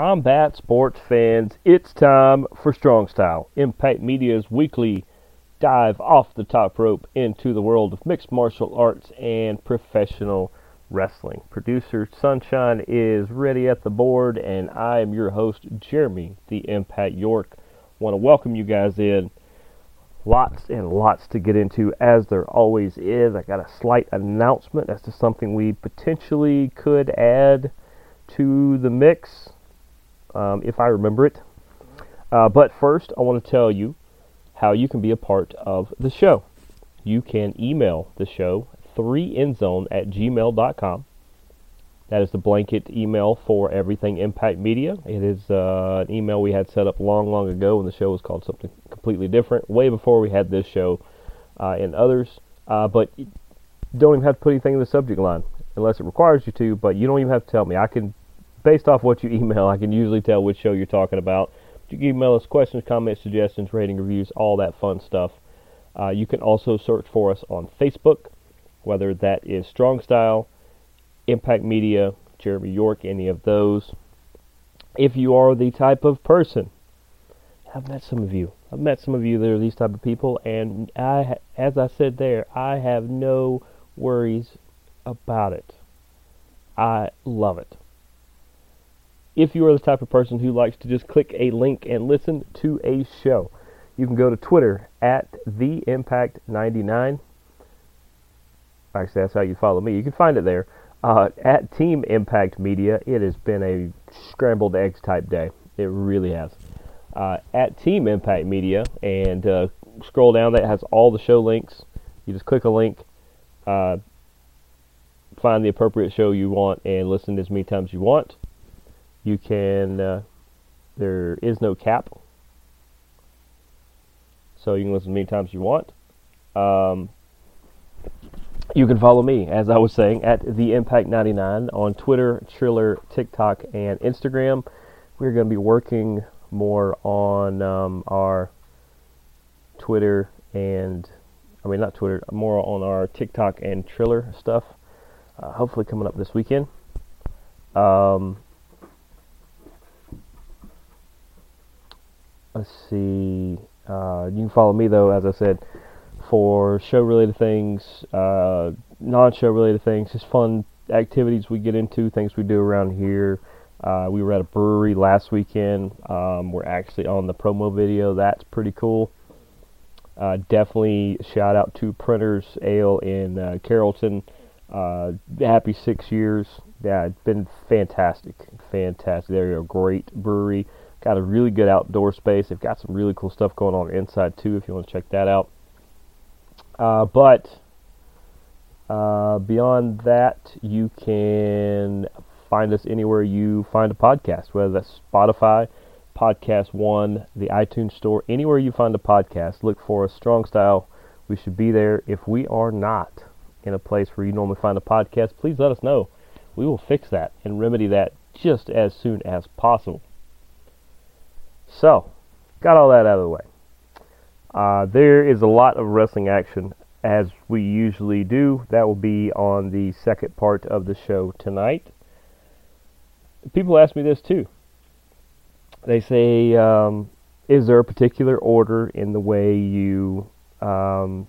combat sports fans, it's time for Strong Style, Impact Media's weekly dive off the top rope into the world of mixed martial arts and professional wrestling. Producer Sunshine is ready at the board, and I am your host, Jeremy the Impact York. Want to welcome you guys in. Lots and lots to get into, as there always is. I got a slight announcement as to something we potentially could add to the mix um, if I remember it. Uh, but first, I want to tell you how you can be a part of the show. You can email the show 3endzone at gmail.com. That is the blanket email for everything Impact Media. It is uh, an email we had set up long, long ago when the show was called something completely different, way before we had this show uh, and others. Uh, but you don't even have to put anything in the subject line unless it requires you to, but you don't even have to tell me. I can based off what you email, I can usually tell which show you're talking about. You can email us questions, comments, suggestions, rating, reviews, all that fun stuff. Uh, you can also search for us on Facebook, whether that is Strong Style, Impact Media, Jeremy York, any of those. If you are the type of person, I've met some of you. I've met some of you that are these type of people, and I, as I said there, I have no worries about it. I love it if you are the type of person who likes to just click a link and listen to a show, you can go to Twitter at the Impact99. Actually, that's how you follow me. You can find it there. Uh, at Team Impact Media, it has been a scrambled eggs type day. It really has. Uh, at Team Impact Media, and uh, scroll down, that has all the show links. You just click a link, uh, find the appropriate show you want, and listen as many times you want. You can, uh, there is no cap. So you can listen as many times as you want. Um, you can follow me, as I was saying, at the Impact 99 on Twitter, Triller, TikTok, and Instagram. We're going to be working more on um, our Twitter and, I mean, not Twitter, more on our TikTok and Triller stuff. Uh, hopefully, coming up this weekend. Um, let's see. Uh, you can follow me though, as I said, for show related things, uh, non show related things, just fun activities we get into, things we do around here. Uh, we were at a brewery last weekend. Um, we're actually on the promo video. That's pretty cool. Uh, definitely shout out to Printers Ale in uh, Carrollton. Uh, happy six years. Yeah, it's been fantastic. Fantastic. They're a great brewery. Got a really good outdoor space. They've got some really cool stuff going on inside too. If you want to check that out. Uh, but uh, beyond that, you can find us anywhere you find a podcast, whether that's Spotify, Podcast One, the iTunes Store, anywhere you find a podcast. Look for a Strong Style. We should be there. If we are not in a place where you normally find a podcast, please let us know. We will fix that and remedy that just as soon as possible. So, got all that out of the way. Uh, there is a lot of wrestling action as we usually do. That will be on the second part of the show tonight. People ask me this too. They say, um, is there a particular order in the way you um,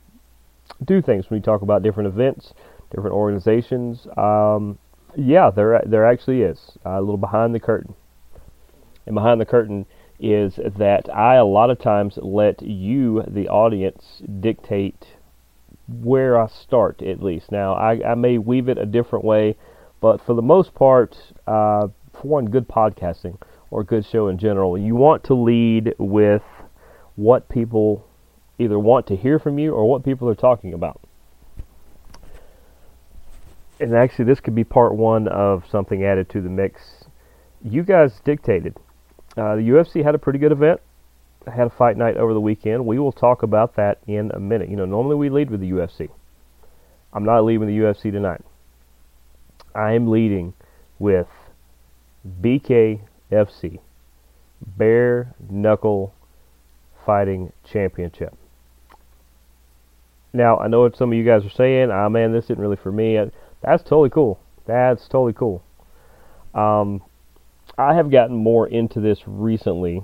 do things when you talk about different events, different organizations? Um, yeah, there there actually is a little behind the curtain. And behind the curtain is that I a lot of times let you, the audience, dictate where I start at least. Now, I, I may weave it a different way, but for the most part, uh, for one, good podcasting or good show in general, you want to lead with what people either want to hear from you or what people are talking about. And actually, this could be part one of something added to the mix. You guys dictated uh, the UFC had a pretty good event. Had a fight night over the weekend. We will talk about that in a minute. You know, normally we lead with the UFC. I'm not leading the UFC tonight. I am leading with BKFC, Bare Knuckle Fighting Championship. Now, I know what some of you guys are saying. Ah, man, this isn't really for me. That's totally cool. That's totally cool. Um, I have gotten more into this recently.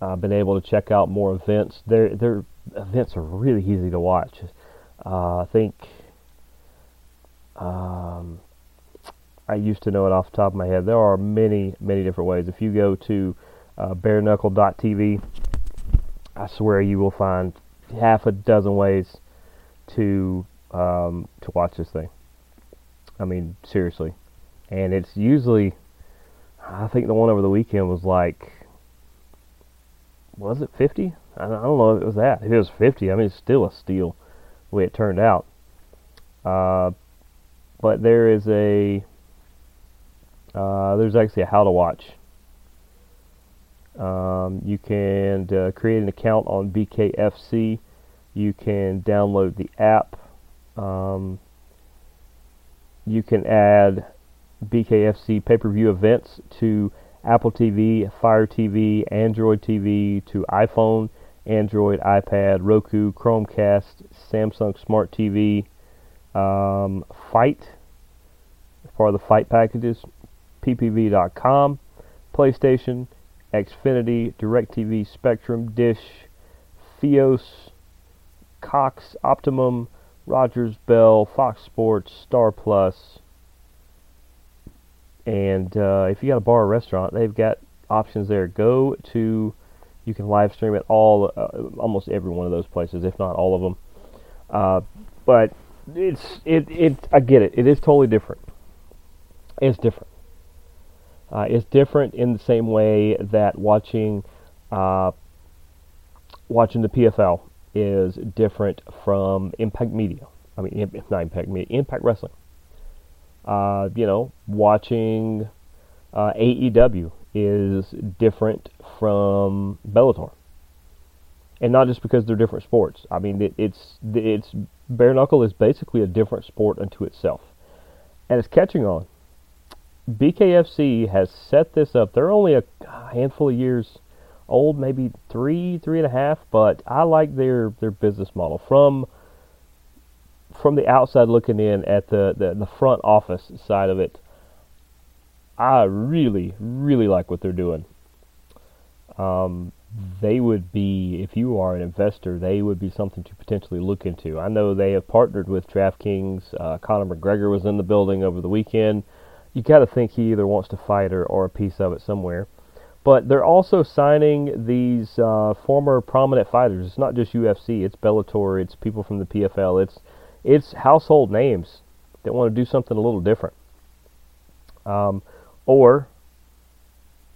I've been able to check out more events. Their their events are really easy to watch. Uh, I think um, I used to know it off the top of my head. There are many many different ways. If you go to uh, bareknuckle.tv, I swear you will find half a dozen ways to um, to watch this thing. I mean, seriously, and it's usually I think the one over the weekend was like, was it 50? I don't know if it was that. If it was 50, I mean, it's still a steal the way it turned out. Uh, but there is a, uh, there's actually a how to watch. Um, you can uh, create an account on BKFC. You can download the app. Um, you can add BKFC pay-per-view events to Apple TV, Fire TV, Android TV, to iPhone, Android, iPad, Roku, Chromecast, Samsung Smart TV, um, part of the Fight packages, ppv.com, PlayStation, Xfinity, DirecTV, Spectrum, Dish, Fios, Cox, Optimum, Rogers, Bell, Fox Sports, Star Plus, and uh, if you got a bar or restaurant, they've got options there. Go to, you can live stream at all, uh, almost every one of those places, if not all of them. Uh, but it's it it I get it. It is totally different. It's different. Uh, it's different in the same way that watching uh, watching the PFL is different from Impact Media. I mean, not Impact Media, Impact Wrestling. Uh, you know, watching uh, AEW is different from Bellator, and not just because they're different sports. I mean, it, it's it's bare knuckle is basically a different sport unto itself, and it's catching on. BKFC has set this up. They're only a handful of years old, maybe three, three and a half, but I like their their business model from from the outside looking in at the, the, the front office side of it, I really, really like what they're doing. Um, they would be, if you are an investor, they would be something to potentially look into. I know they have partnered with DraftKings. Uh, Conor McGregor was in the building over the weekend. You got to think he either wants to fight or, or a piece of it somewhere. But they're also signing these uh, former prominent fighters. It's not just UFC. It's Bellator. It's people from the PFL. It's it's household names that want to do something a little different. Um, or,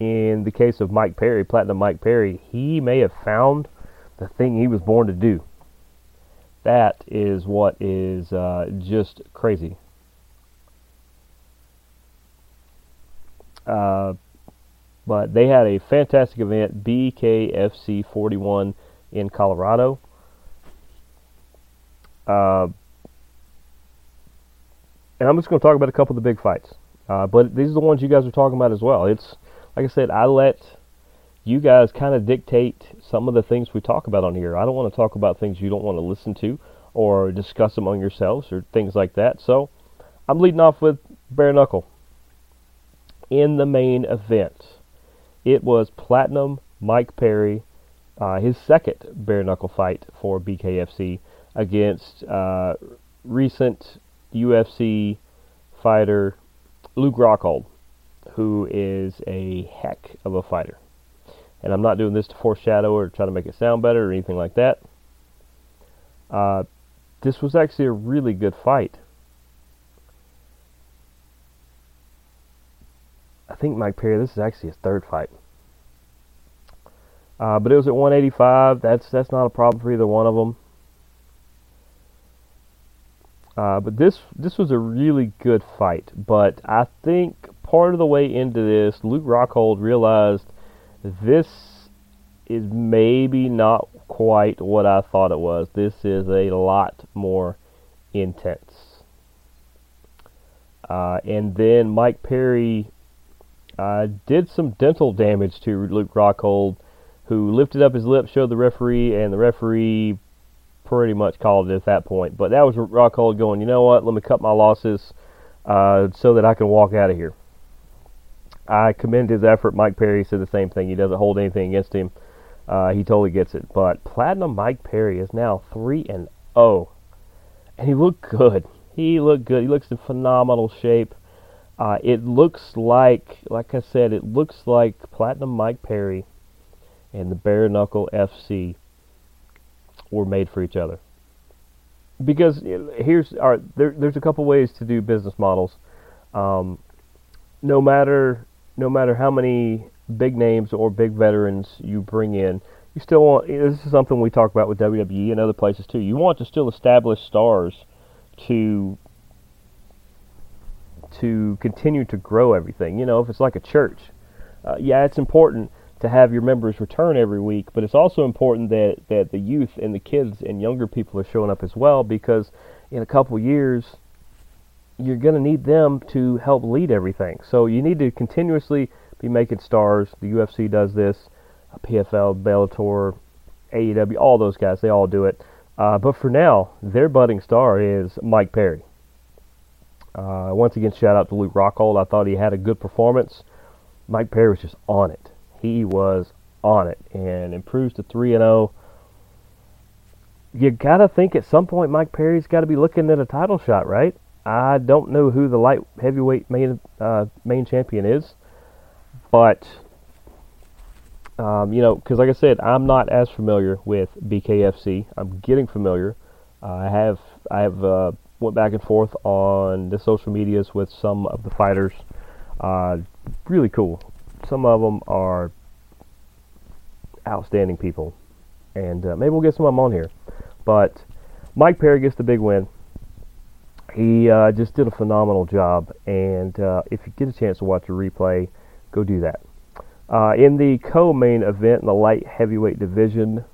in the case of Mike Perry, Platinum Mike Perry, he may have found the thing he was born to do. That is what is uh, just crazy. Uh, but they had a fantastic event, BKFC 41 in Colorado. Uh, and I'm just going to talk about a couple of the big fights. Uh, but these are the ones you guys are talking about as well. It's like I said, I let you guys kind of dictate some of the things we talk about on here. I don't want to talk about things you don't want to listen to or discuss among yourselves or things like that. So I'm leading off with bare knuckle. In the main event, it was Platinum Mike Perry, uh, his second bare knuckle fight for BKFC against uh, recent UFC fighter Luke Rockhold, who is a heck of a fighter. And I'm not doing this to foreshadow or try to make it sound better or anything like that. Uh, this was actually a really good fight. I think Mike Perry, this is actually his third fight. Uh, but it was at 185. That's that's not a problem for either one of them. Uh, but this this was a really good fight. But I think part of the way into this, Luke Rockhold realized this is maybe not quite what I thought it was. This is a lot more intense. Uh, and then Mike Perry uh, did some dental damage to Luke Rockhold, who lifted up his lip, showed the referee, and the referee pretty much called it at that point. But that was rock Rockhold going, you know what? Let me cut my losses uh, so that I can walk out of here. I commend his effort. Mike Perry said the same thing. He doesn't hold anything against him. Uh, he totally gets it. But Platinum Mike Perry is now three and 0. and he looked good. He looked good. He looks in phenomenal shape. Uh, it looks like, like I said, it looks like Platinum Mike Perry and the Bare Knuckle FC were made for each other. Because here's there, there's a couple ways to do business models. Um, no matter no matter how many big names or big veterans you bring in, you still want. This is something we talk about with WWE and other places too. You want to still establish stars to to continue to grow everything. You know, if it's like a church, uh, yeah, it's important to have your members return every week, but it's also important that, that the youth and the kids and younger people are showing up as well because in a couple years, you're going to need them to help lead everything. So you need to continuously be making stars. The UFC does this, PFL, Bellator, AEW, all those guys, they all do it. Uh, but for now, their budding star is Mike Perry. Uh, once again, shout out to Luke Rockhold. I thought he had a good performance. Mike Perry was just on it. He was on it and improves to 3 and 0. You got to think at some point Mike Perry's got to be looking at a title shot, right? I don't know who the light heavyweight main uh, main champion is, but um, you know, because like I said, I'm not as familiar with BKFC. I'm getting familiar. Uh, I have I have uh, went back and forth on the social medias with some of the fighters. Uh, really cool. Some of them are outstanding people, and uh, maybe we'll get some of them on here. But Mike Perry gets the big win. He uh, just did a phenomenal job, and uh, if you get a chance to watch a replay, go do that. Uh, in the co-main event in the light heavyweight division,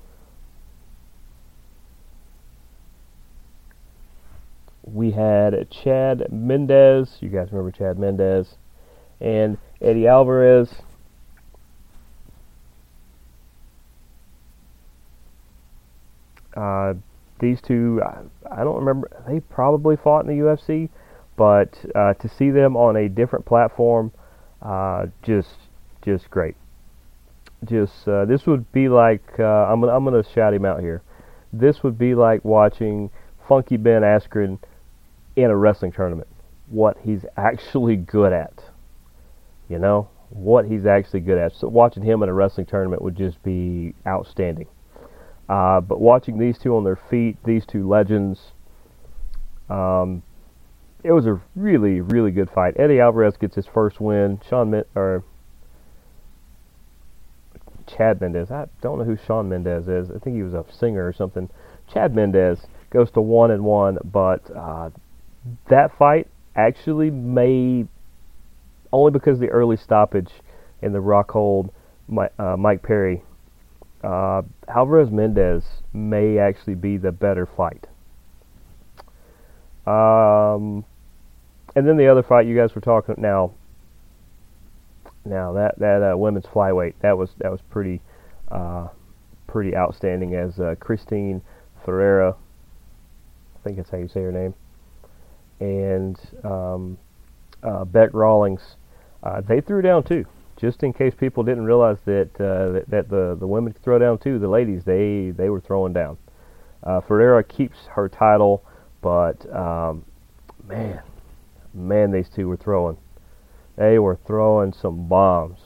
we had Chad Mendes. You guys remember Chad Mendes and Eddie Alvarez. Uh, these two, I, I, don't remember. They probably fought in the UFC, but uh, to see them on a different platform, uh, just just great. Just uh, this would be like uh, I'm gonna, I'm gonna shout him out here. This would be like watching Funky Ben Askren in a wrestling tournament. What he's actually good at, you know, what he's actually good at. So watching him in a wrestling tournament would just be outstanding. Uh, but watching these two on their feet, these two legends, um, it was a really, really good fight. Eddie Alvarez gets his first win. Sean or Chad Mendes. I don't know who Shawn Mendes is. I think he was a singer or something. Chad Mendes goes to one and one, but uh, that fight actually may only because the early stoppage in the Rockhold uh, Mike Perry. Uh, Alvarez Mendes may actually be the better fight. Um, and then the other fight you guys were talking now now that that uh, women's flyweight that was that was pretty uh, pretty outstanding as uh, Christine Ferea, I think that's how you say her name, and um, uh, Beck Rawlings, uh, they threw down too. Just in case people didn't realize that uh, that, that, the the women could throw down too, the ladies they they were throwing down. Ferea keeps her title, but um, man, man, these two were throwing. They were throwing some bombs.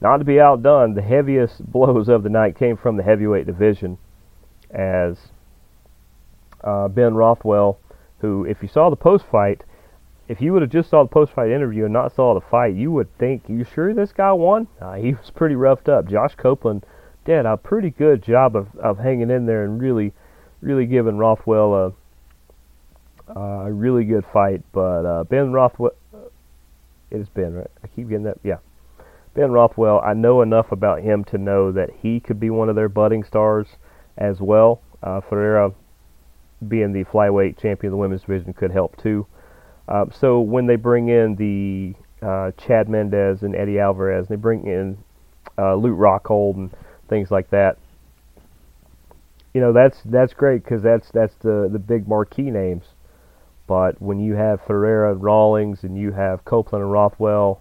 Not to be outdone, the heaviest blows of the night came from the heavyweight division as uh, Ben Rothwell, who, if you saw the post fight, if you would have just saw the post fight interview and not saw the fight, you would think, you sure this guy won? Uh, he was pretty roughed up. Josh Copeland did a pretty good job of, of hanging in there and really, really giving Rothwell a, a really good fight. But uh, Ben Rothwell, it is Ben, right? I keep getting that. Yeah. Ben Rothwell, I know enough about him to know that he could be one of their budding stars as well. Uh, Ferea, being the flyweight champion of the women's division, could help too. Uh, so when they bring in the uh, Chad Mendes and Eddie Alvarez, and they bring in uh, Luke Rockhold and things like that. You know that's that's great because that's that's the the big marquee names. But when you have Ferea and Rawlings and you have Copeland and Rothwell,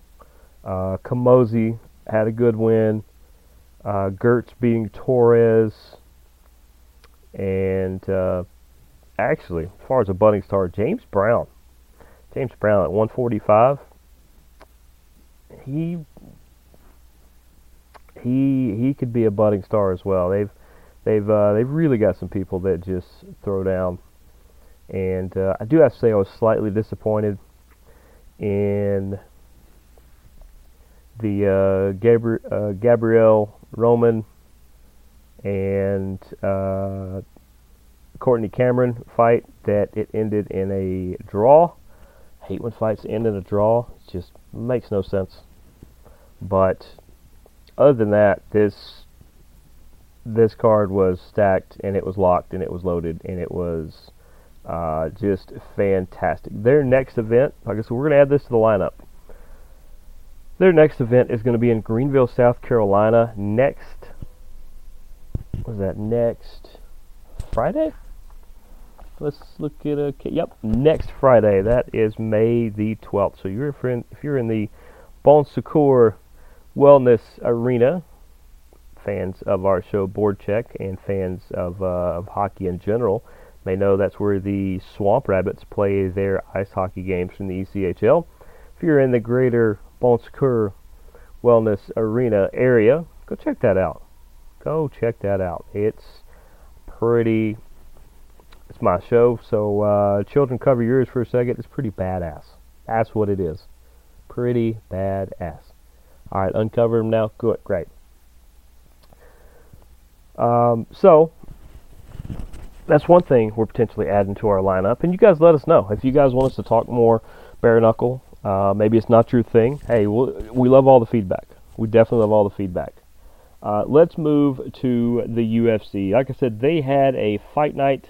Uh, Kamosi had a good win. Uh, Gertz beating Torres. And uh, actually, as far as a budding star, James Brown. James Brown at 145. He he he could be a budding star as well. They've they've uh, they've really got some people that just throw down. And uh, I do have to say I was slightly disappointed in the uh, Gabri- uh, Gabrielle Roman and uh, Courtney Cameron fight that it ended in a draw. Hate when fights end in a draw. It just makes no sense. But other than that, this this card was stacked and it was locked and it was loaded and it was uh, just fantastic. Their next event, like I guess we're going to add this to the lineup. Their next event is going to be in Greenville, South Carolina next. Was that next Friday? Let's look at a. Yep, next Friday. That is May the 12th. So you're in, if you're in the Bon Secours Wellness Arena, fans of our show Board Check and fans of, uh, of hockey in general may know that's where the Swamp Rabbits play their ice hockey games from the ECHL. If you're in the greater Bon Secours Wellness Arena area, go check that out. Go check that out. It's pretty. My show, so uh, children, cover yours for a second. It's pretty badass. That's what it is. Pretty badass. All right, uncover them now. Good, great. Um, so that's one thing we're potentially adding to our lineup. And you guys let us know if you guys want us to talk more bare knuckle uh, maybe it's not your thing. Hey, we'll, we love all the feedback. We definitely love all the feedback. Uh, let's move to the UFC. Like I said, they had a fight night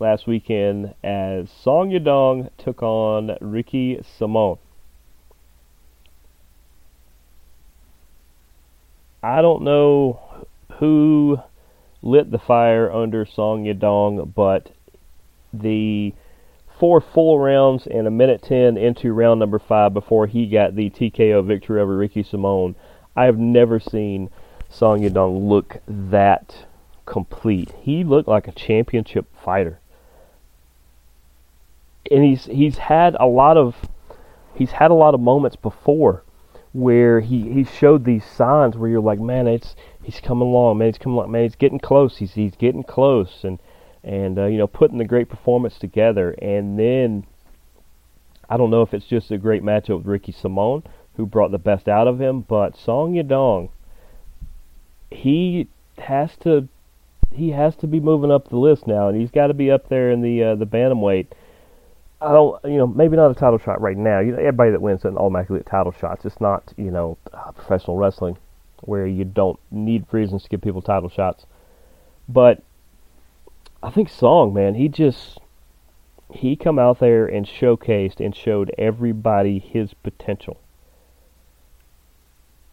last weekend as Song Yadong took on Ricky Simon. I don't know who lit the fire under Song Yadong, but the four full rounds and a minute 10 into round number five before he got the TKO victory over Ricky Simon. I have never seen Song Yadong look that complete. He looked like a championship fighter. And he's he's had a lot of he's had a lot of moments before where he, he showed these signs where you're like, man, it's he's coming along, man, he's coming along, man, he's getting close, he's he's getting close, and and uh, you know putting the great performance together. And then I don't know if it's just a great matchup with Ricky Simon, who brought the best out of him, but Song Yadong, he has to he has to be moving up the list now, and he's got to be up there in the uh, the bantamweight. I don't, you know, maybe not a title shot right now. You know, everybody that wins doesn't automatically get title shots. It's not, you know, uh, professional wrestling where you don't need reasons to give people title shots. But I think Song, man, he just he come out there and showcased and showed everybody his potential.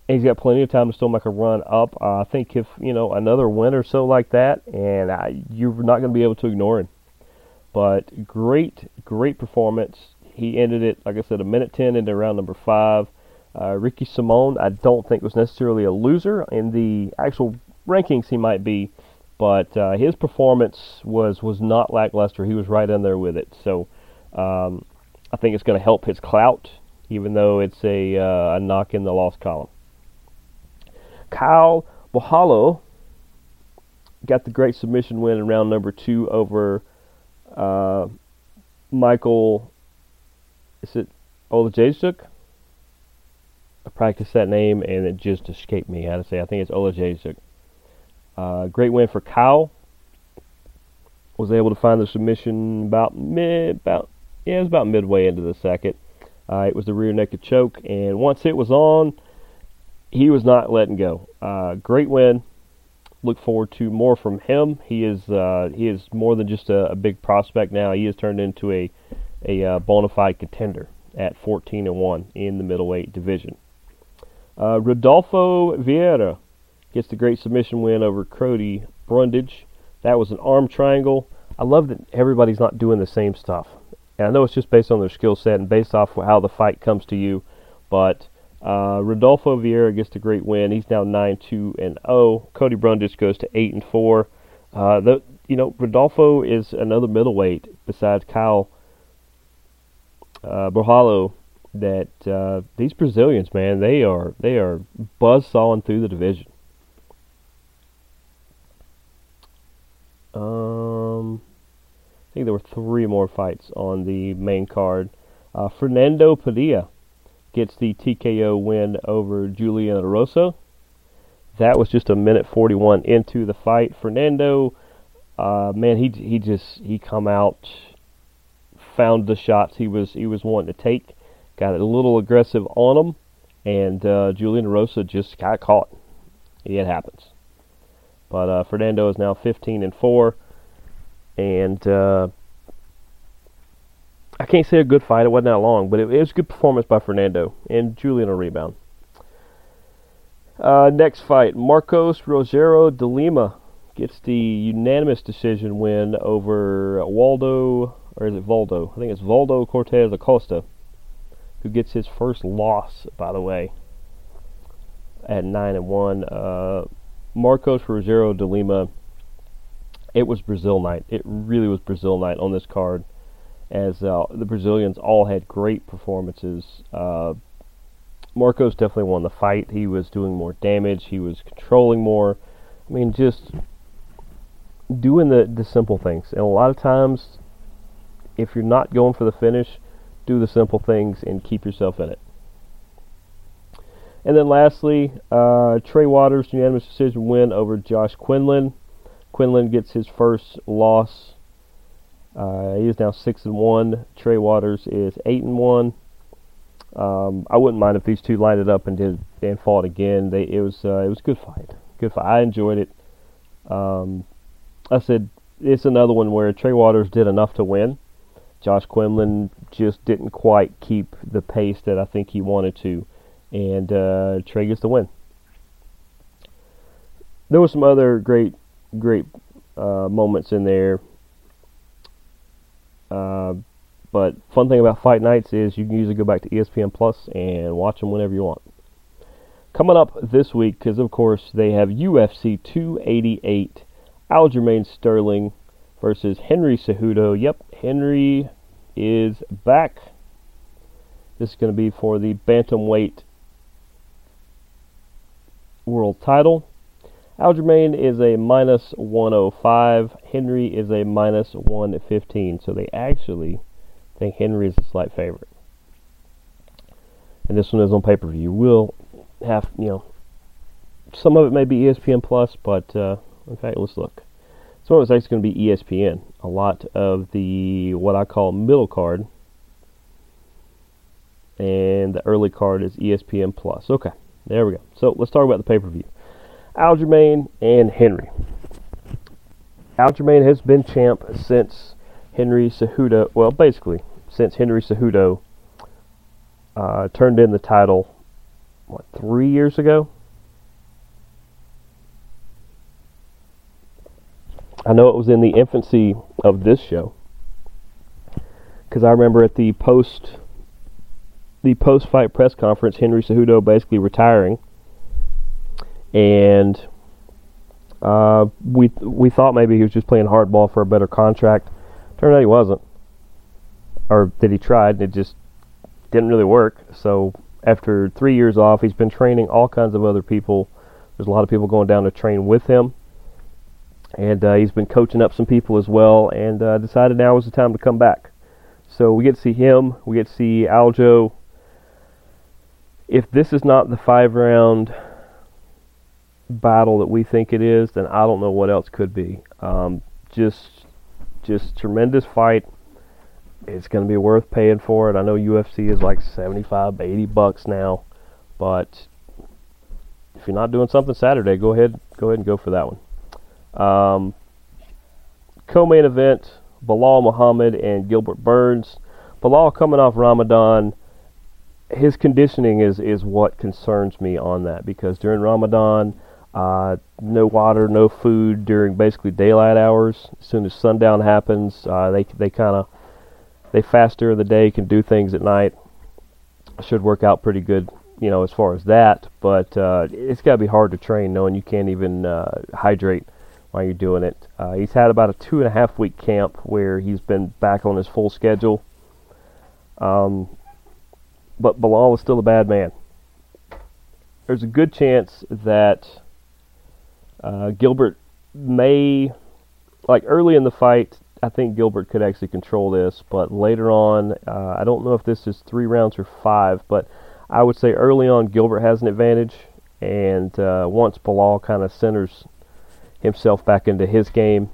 And he's got plenty of time to still make a run up. Uh, I think if you know another win or so like that, and I, you're not going to be able to ignore him. But great, great performance. He ended it, like I said, a minute ten into round number five. Uh, Ricky Simon, I don't think was necessarily a loser in the actual rankings. He might be, but uh, his performance was was not lackluster. He was right in there with it. So um, I think it's going to help his clout, even though it's a, uh, a knock in the loss column. Kyle Borralho got the great submission win in round number two over uh, Michael. Is it Olajaychuk? I practiced that name and it just escaped me how to say. I think it's Olajaychuk. Uh, great win for Kyle. Was able to find the submission about mid, about yeah, it was about midway into the second. Uh, it was the rear naked choke, and once it was on, he was not letting go. Uh, great win. Look forward to more from him. He is uh, he is more than just a, a, big prospect now. He has turned into a a uh, bona fide contender at 14 and one in the middleweight division. Uh, Rodolfo Vieira gets the great submission win over Cody Brundage. That was an arm triangle. I love that everybody's not doing the same stuff. And I know it's just based on their skill set and based off how the fight comes to you, but Uh, Rodolfo Vieira gets the great win. He's now nine two and zero. Oh. Cody Brundage goes to eight and four. Uh, the you know Rodolfo is another middleweight besides Kyle uh. That uh, these Brazilians, man, they are they are buzz sawing through the division. Um, I think there were three more fights on the main card. Uh, Fernando Padilla gets the TKO win over Julian Erosa. That was just a minute 41 into the fight. Fernando, uh, man, he he just he come out, found the shots he was he was wanting to take, got a little aggressive on him, and uh, Julian Erosa just got caught. It happens. But uh, Fernando is now 15 and four, and uh, I can't say a good fight. It wasn't that long, but it, it was a good performance by Fernando and Julian a rebound. Uh, next fight, Marcos Rogério de Lima gets the unanimous decision win over Waldo, or is it Valdo? I think it's Valdo Cortes Acosta, who gets his first loss, by the way, at nine and one. Uh, Marcos Rogério de Lima. It was Brazil night. It really was Brazil night on this card, as uh, the Brazilians all had great performances. Uh, Marcos definitely won the fight. He was doing more damage. He was controlling more. I mean, just doing the the simple things. And a lot of times, if you're not going for the finish, do the simple things and keep yourself in it. And then lastly, uh, Trey Waters unanimous decision win over Josh Quinlan. Quinlan gets his first loss. Uh, he is now six and one. Trey Waters is eight and one. Um, I wouldn't mind if these two lined it up and did and fought again. They it was uh, it was a good fight. Good fight. I enjoyed it. Um, I said it's another one where Trey Waters did enough to win. Josh Quinlan just didn't quite keep the pace that I think he wanted to and uh, Trey gets the win. There were some other great, great uh, moments in there. Uh, but fun thing about fight nights is you can usually go back to ESPN Plus and watch them whenever you want. Coming up this week, because of course they have UFC 288, Aljamain Sterling versus Henry Cejudo. Yep, Henry is back. This is going to be for the bantamweight world title. Aljamain is a minus 105. Henry is a minus 115. So they actually think Henry is a slight favorite. And this one is on pay per view. We'll have, you know, some of it may be ESPN Plus, but uh, in fact, let's look. Some of it's actually going to be ESPN. A lot of the, what I call middle card, and the early card is ESPN Plus. Okay. There we go. So let's talk about the pay per view. Aljamain and Henry. Aljamain has been champ since Henry Cejudo. Well, basically since Henry Cejudo uh, turned in the title. What three years ago? I know it was in the infancy of this show because I remember at the post the post fight press conference, Henry Cejudo basically retiring, and uh, we we thought maybe he was just playing hardball for a better contract. Turned out he wasn't, or that he tried and it just didn't really work. So after three years off, he's been training all kinds of other people. There's a lot of people going down to train with him, and uh, he's been coaching up some people as well. And uh, decided now was the time to come back. So we get to see him. We get to see Aljo if this is not the five round battle that we think it is, then I don't know what else could be. Um, just, just tremendous fight. It's going to be worth paying for it. I know UFC is like 75, 80 bucks now, but if you're not doing something Saturday, go ahead, go ahead and go for that one. Um, co-main event: Belal Muhammad and Gilbert Burns. Belal coming off Ramadan his conditioning is is what concerns me on that because during Ramadan, uh, no water, no food during basically daylight hours. As soon as sundown happens, uh, they they kind of they fast during the day, can do things at night. Should work out pretty good you know, as far as that. But uh, it's got to be hard to train knowing you can't even uh, hydrate while you're doing it. Uh, he's had about a two and a half week camp where he's been back on his full schedule. Um, but Belal is still a bad man. There's a good chance that uh, Gilbert may, like early in the fight, I think Gilbert could actually control this, but later on, uh, I don't know if this is three rounds or five, but I would say early on Gilbert has an advantage, and uh, once Belal kind of centers himself back into his game,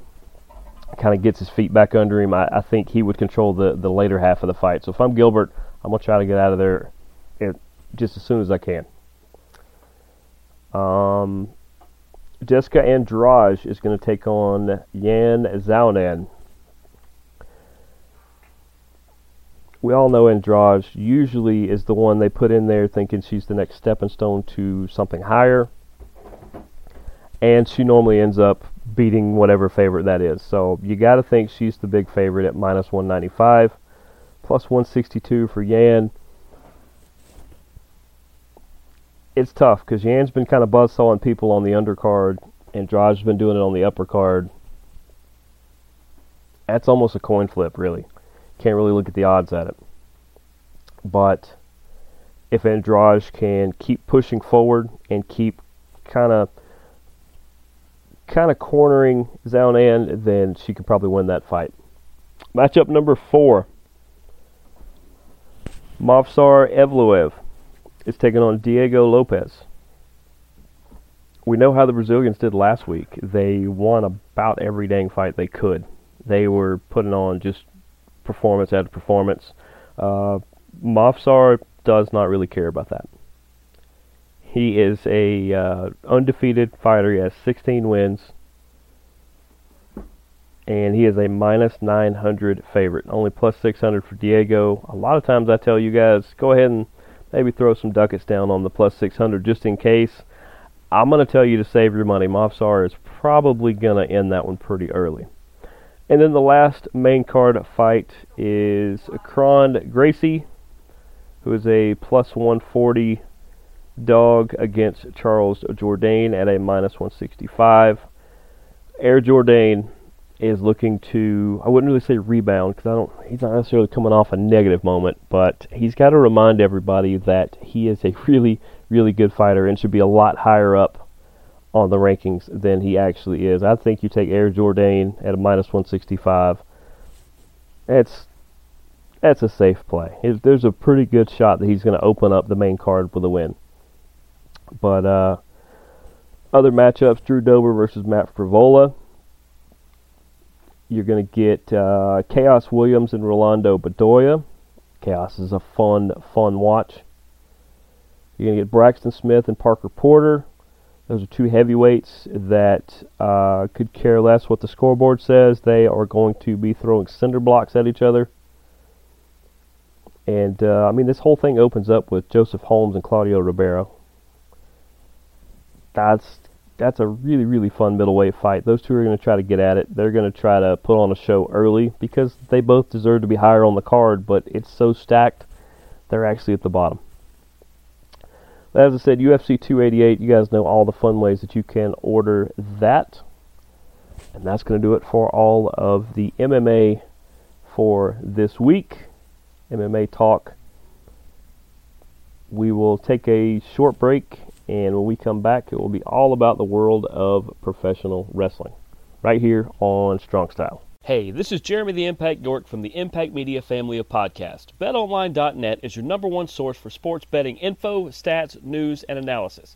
kind of gets his feet back under him, I, I, think he would control the, the later half of the fight. So if I'm Gilbert, I'm going to try to get out of there just as soon as I can. Um, Jessica Andrade is going to take on Yan Xiaonan. We all know Andrade usually is the one they put in there thinking she's the next stepping stone to something higher. And she normally ends up beating whatever favorite that is. So you got to think she's the big favorite at minus 195, plus 162 for Yan. It's tough because Yan's been kind of buzzsawing people on the undercard, and Andrade's been doing it on the upper card. That's almost a coin flip, really. Can't really look at the odds at it. But if Andrade can keep pushing forward and keep kind of kind of cornering Xiaonan, then she could probably win that fight. Matchup number four. Movsar Evloev is taking on Diego Lopes. We know how the Brazilians did last week. They won about every dang fight they could. They were putting on just performance after performance. Uh, Movsar does not really care about that. He is a uh, undefeated fighter. He has 16 wins, and he is a minus 900 favorite. Only plus 600 for Diego. A lot of times I tell you guys, go ahead and maybe throw some ducats down on the plus 600 just in case. I'm going to tell you to save your money. Movsar is probably going to end that one pretty early. And then the last main card fight is Kron Gracie, who is a plus 140 dog against Charles Jourdain at a minus 165. Air Jourdain is looking to I wouldn't really say rebound because I don't he's not necessarily coming off a negative moment, but he's got to remind everybody that he is a really really good fighter and should be a lot higher up on the rankings than he actually is. I think you take Air Jourdain at a minus 165. It's that's a safe play. There's a pretty good shot that he's going to open up the main card with a win. But uh, other matchups: Drew Dober versus Matt Frevola. You're going to get uh, Khaos Williams and Rolando Bedoya. Khaos is a fun, fun watch. You're going to get Braxton Smith and Parker Porter. Those are two heavyweights that uh, could care less what the scoreboard says. They are going to be throwing cinder blocks at each other. And, uh, I mean, this whole thing opens up with Joseph Holmes and Claudio Ribeiro. That's that's a really really fun middleweight fight. Those two are going to try to get at it. They're going to try to put on a show early because they both deserve to be higher on the card, but it's so stacked they're actually at the bottom. As I said, UFC 288, you guys know all the fun ways that you can order that. And that's going to do it for all of the MMA for this week. MMA talk. We will take a short break and when we come back, it will be all about the world of professional wrestling right here on Strong Style. Hey, this is Jeremy the Impact York from the Impact Media family of podcasts. BetOnline.net is your number one source for sports betting info, stats, news, and analysis.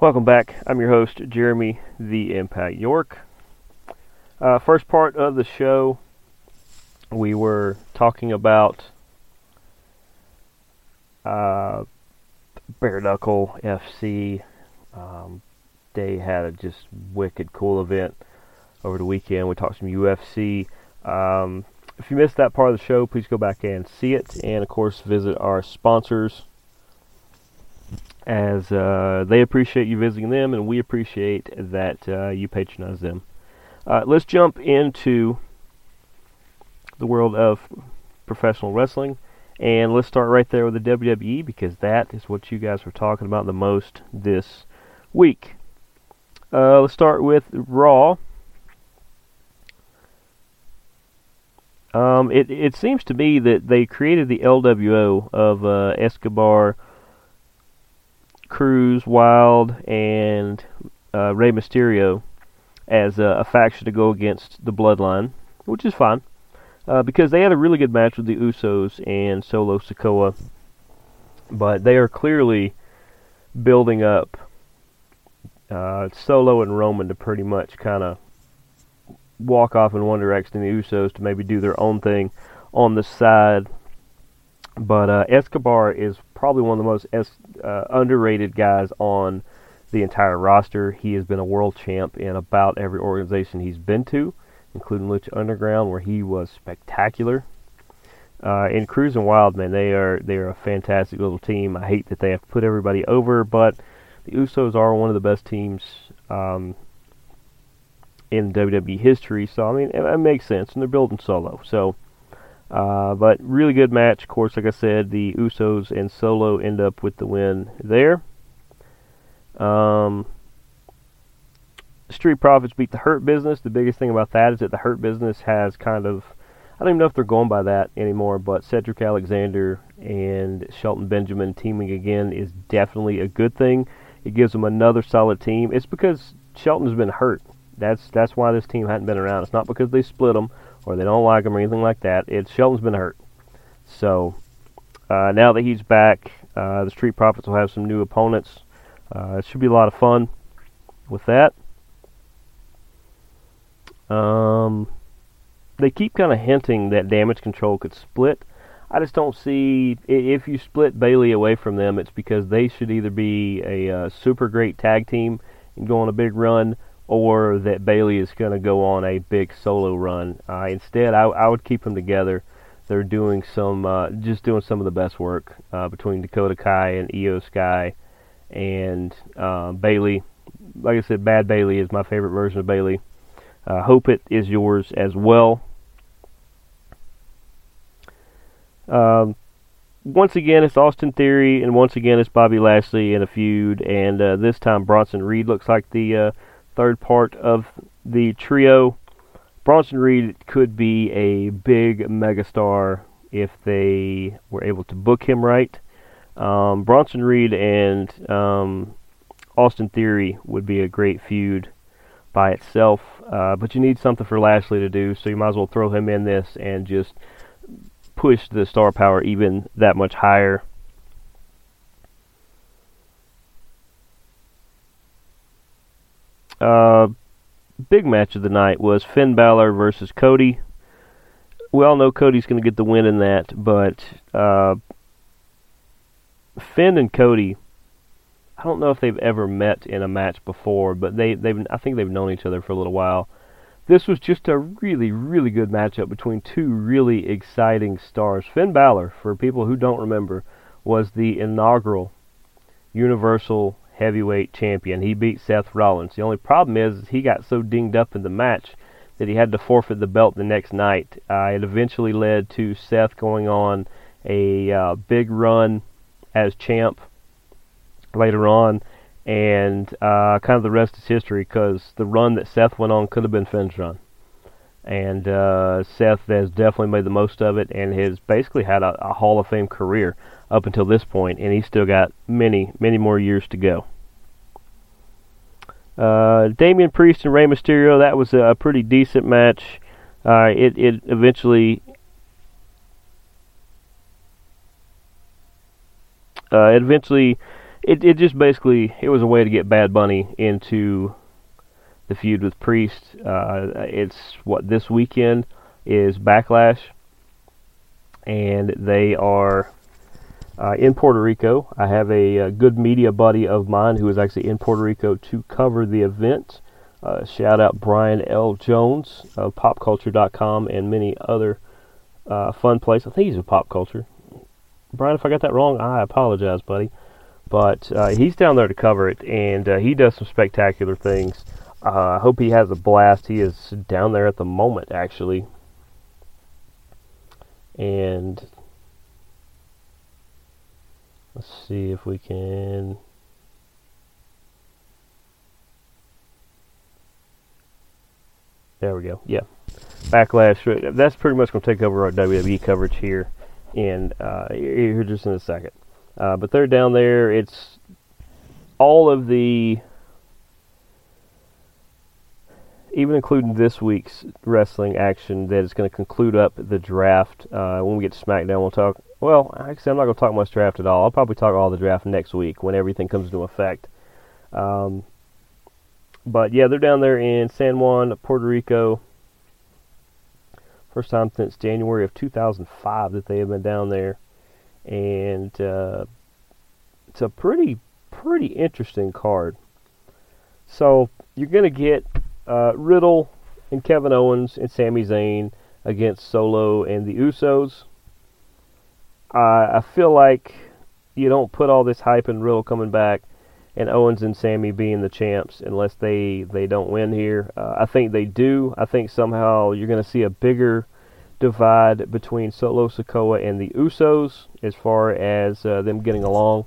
Welcome back. I'm your host, Jeremy the Impact York. Uh, first part of the show, we were talking about uh, Bare Knuckle FC Um, they had a just wicked cool event over the weekend. We talked some UFC. Um, if you missed that part of the show, please go back and see it. And of course, visit our sponsors as uh, they appreciate you visiting them, and we appreciate that uh, you patronize them. Uh, let's jump into the world of professional wrestling, and let's start right there with the WWE because that is what you guys were talking about the most this week. Uh, let's start with Raw. Um, it it seems to me that they created the LWO of uh, Escobar, Cruz, Wilde, and uh, Rey Mysterio as a, a, faction to go against the Bloodline, which is fine uh, because they had a really good match with the Usos and Solo Sikoa, but they are clearly building up uh, Solo and Roman to pretty much kind of walk off in one direction, the Usos to maybe do their own thing on the side. But uh, Escobar is probably one of the most es- uh, underrated guys on the entire roster. He has been a world champ in about every organization he's been to, including Lucha Underground, where he was spectacular. Uh, and Cruz and Wilde, man, they are they are a fantastic little team. I hate that they have to put everybody over, but the Usos are one of the best teams um, in WWE history. So I mean, it, it, makes sense, and they're building Solo. So, uh, but really good match. Of course, like I said, the Usos and Solo end up with the win there. Um, Street Profits beat the Hurt Business. The biggest thing about that is that the Hurt Business has kind of I don't even know if they're going by that anymore, but Cedric Alexander and Shelton Benjamin teaming again is definitely a good thing. It gives them another solid team. It's because Shelton's been hurt. That's that's why this team hadn't been around. It's not because they split them or they don't like him or anything like that. It's Shelton's been hurt. So uh, now that he's back, uh, the Street Profits will have some new opponents. Uh, it should be a lot of fun with that. Um, they keep kind of hinting that Damage Control could split. I just don't see if you split Bayley away from them, it's because they should either be a uh, super great tag team and go on a big run, or that Bayley is going to go on a big solo run. Uh, instead, I, I, would keep them together. They're doing some, uh, just doing some of the best work uh, between Dakota Kai and Iyo Sky and uh, Bayley. Like I said, Bad Bayley is my favorite version of Bayley. Uh, hope it is yours as well. Um, once again, it's Austin Theory, and once again, it's Bobby Lashley in a feud. And uh, this time, Bronson Reed looks like the third part of the trio. Bronson Reed could be a big megastar if they were able to book him right. Um, Bronson Reed and um, Austin Theory would be a great feud by itself, uh, but you need something for Lashley to do, so you might as well throw him in this and just push the star power even that much higher. Uh, big match of the night was Finn Balor versus Cody. We all know Cody's going to get the win in that, but uh, Finn and Cody, I don't know if they've ever met in a match before, but they they've I think they've known each other for a little while. This was just a really, really good matchup between two really exciting stars. Finn Balor, for people who don't remember, was the inaugural Universal Heavyweight Champion. He beat Seth Rollins. The only problem is he got so dinged up in the match that he had to forfeit the belt the next night. Uh, it eventually led to Seth going on a uh, big run as champ later on and uh, kind of the rest is history because the run that Seth went on could have been Finn's run. And uh, Seth has definitely made the most of it and has basically had a, a Hall of Fame career up until this point, and he's still got many, many more years to go. Uh, Damian Priest and Rey Mysterio, that was a pretty decent match. Uh, it, it eventually uh, eventually it it just basically it was a way to get Bad Bunny into the feud with Priest. Uh, it's what this weekend is Backlash, and they are uh, in Puerto Rico. I have a, a, good media buddy of mine who is actually in Puerto Rico to cover the event. Uh, shout out Brian L. Jones of PopCulture.com and many other uh, fun places. I think he's a Pop Culture. Brian, if I got that wrong, I apologize, buddy. But uh, he's down there to cover it, and uh, he does some spectacular things. Uh, I hope he has a blast. He is down there at the moment, actually. And let's see if we can. There we go. Yeah. Backlash. That's pretty much going to take over our WWE coverage here in uh, here just in a second. Uh, but they're down there. It's all of the, even including this week's wrestling action that is going to conclude up the draft. Uh, when we get to SmackDown, we'll talk. Well, actually, I'm not going to talk much draft at all. I'll probably talk all the draft next week when everything comes into effect. Um, but yeah, they're down there in San Juan, Puerto Rico. First time since January of 2005 that they have been down there, and uh, it's a pretty pretty interesting card. So you're going to get uh, Riddle and Kevin Owens and Sami Zayn against Solo and the Usos. I feel like you don't put all this hype in Riddle coming back and Owens and Sami being the champs unless they they don't win here. Uh, I think they do. I think somehow you're going to see a bigger divide between Solo Sikoa and the Usos as far as uh, them getting along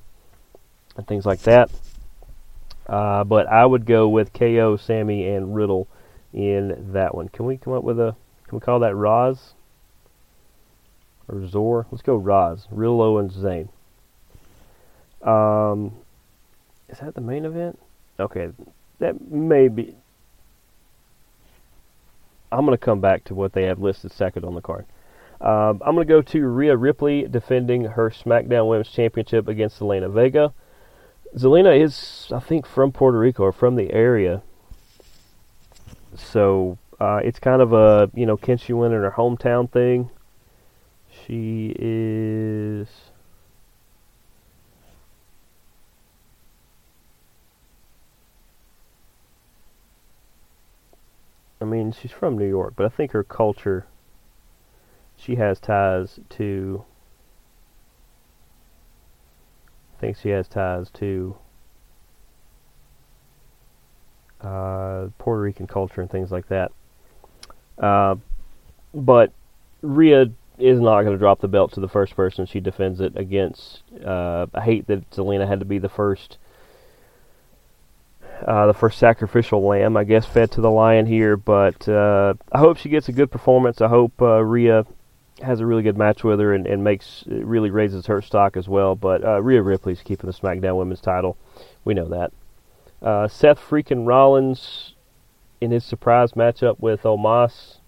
and things like that. Uh, but I would go with KO, Sami, and Riddle in that one. Can we come up with a? Can we call that Roz or Zor? Let's go Roz. Riddle, Owens, Zayn. Um, is that the main event? Okay, that may be. I'm going to come back to what they have listed second on the card. Um, I'm going to go to Rhea Ripley defending her SmackDown Women's Championship against Zelina Vega. Zelina is, I think, from Puerto Rico or from the area. So uh, it's kind of a, you know, can she win in her hometown thing? She is. I mean, she's from New York, but I think her culture, she has ties to. I think she has ties to uh, Puerto Rican culture and things like that. Uh, but Rhea is not going to drop the belt to the first person she defends it against. Uh, I hate that Zelina had to be the first uh, the first sacrificial lamb, I guess, fed to the lion here. But uh, I hope she gets a good performance. I hope uh, Rhea has a really good match with her and, and makes really raises her stock as well. But uh, Rhea Ripley's keeping the SmackDown Women's title. We know that. Uh, Seth freaking Rollins in his surprise matchup with Omos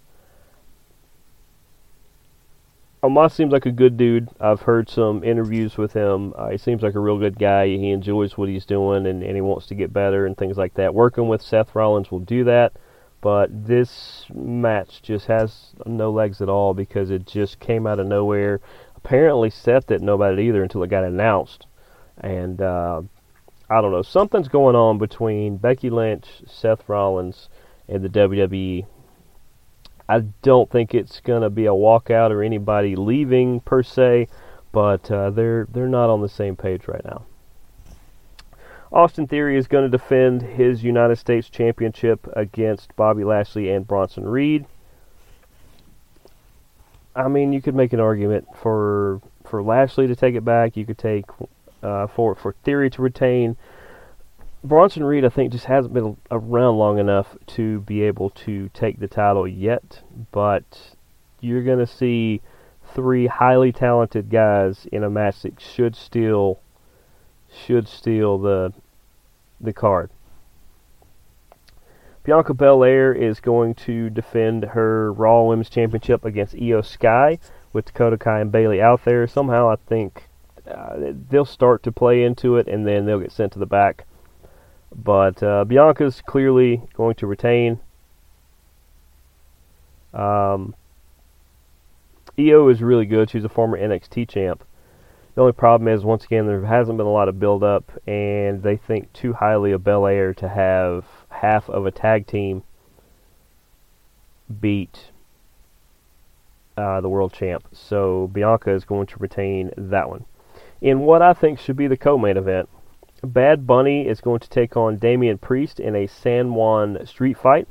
Omos seems like a good dude. I've heard some interviews with him. Uh, he seems like a real good guy. He enjoys what he's doing and, and he wants to get better and things like that. Working with Seth Rollins will do that. But this match just has no legs at all because it just came out of nowhere. Apparently, Seth didn't know about it either until it got announced. And uh, I don't know. Something's going on between Becky Lynch, Seth Rollins, and the WWE I don't think it's going to be a walkout or anybody leaving per se, but uh, they're they're not on the same page right now. Austin Theory is going to defend his United States Championship against Bobby Lashley and Bronson Reed. I mean, you could make an argument for for Lashley to take it back. You could take uh, for for Theory to retain. Bronson Reed, I think, just hasn't been around long enough to be able to take the title yet. But you're going to see three highly talented guys in a match that should steal should steal the the card. Bianca Belair is going to defend her Raw Women's Championship against Iyo Sky with Dakota Kai and Bayley out there. Somehow, I think uh, they'll start to play into it, and then they'll get sent to the back. But uh, Bianca's clearly going to retain. Um, Iyo is really good. She's a former NXT champ. The only problem is, once again, there hasn't been a lot of build up, and they think too highly of Belair to have half of a tag team beat uh, the world champ. So Bianca is going to retain that one. In what I think should be the co-main event, Bad Bunny is going to take on Damian Priest in a San Juan street fight.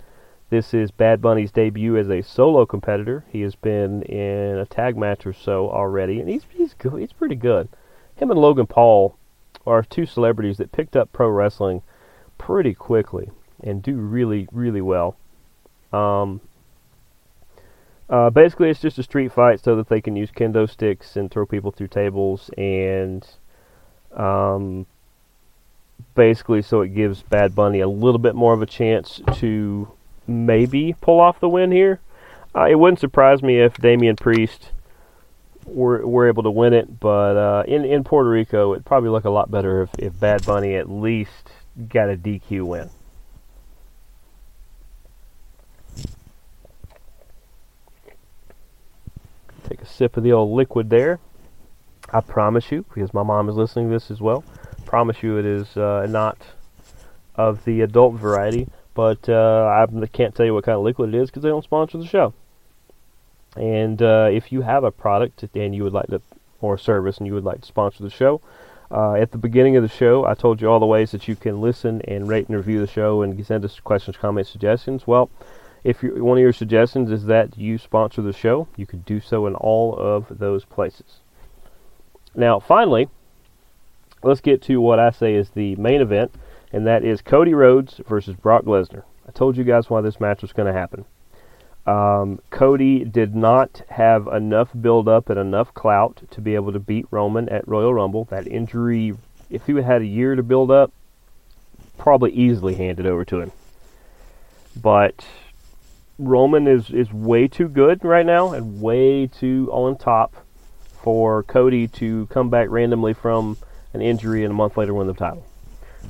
This is Bad Bunny's debut as a solo competitor. He has been in a tag match or so already, and he's he's good. He's pretty good. Him and Logan Paul are two celebrities that picked up pro wrestling pretty quickly and do really really well. Um, uh, basically, it's just a street fight so that they can use kendo sticks and throw people through tables, and um, basically, so it gives Bad Bunny a little bit more of a chance to maybe pull off the win here. Uh, it wouldn't surprise me if Damian Priest were were able to win it, but uh, in in Puerto Rico, it'd probably look a lot better if, if Bad Bunny at least got a DQ win. Take a sip of the old liquid there. I promise you, because my mom is listening to this as well, promise you it is uh, not of the adult variety, but uh, I can't tell you what kind of liquid it is because they don't sponsor the show. And uh, if you have a product and you would like to, or a service, and you would like to sponsor the show, uh, at the beginning of the show, I told you all the ways that you can listen and rate and review the show and send us questions, comments, suggestions. Well, if one of your suggestions is that you sponsor the show, you can do so in all of those places. Now, finally, let's get to what I say is the main event, and that is Cody Rhodes versus Brock Lesnar. I told you guys why this match was going to happen. Um, Cody did not have enough build up and enough clout to be able to beat Roman at Royal Rumble. That injury, if he had a year to build up, probably easily handed over to him. But Roman is, is way too good right now and way too on top for Cody to come back randomly from an injury and a month later win the title.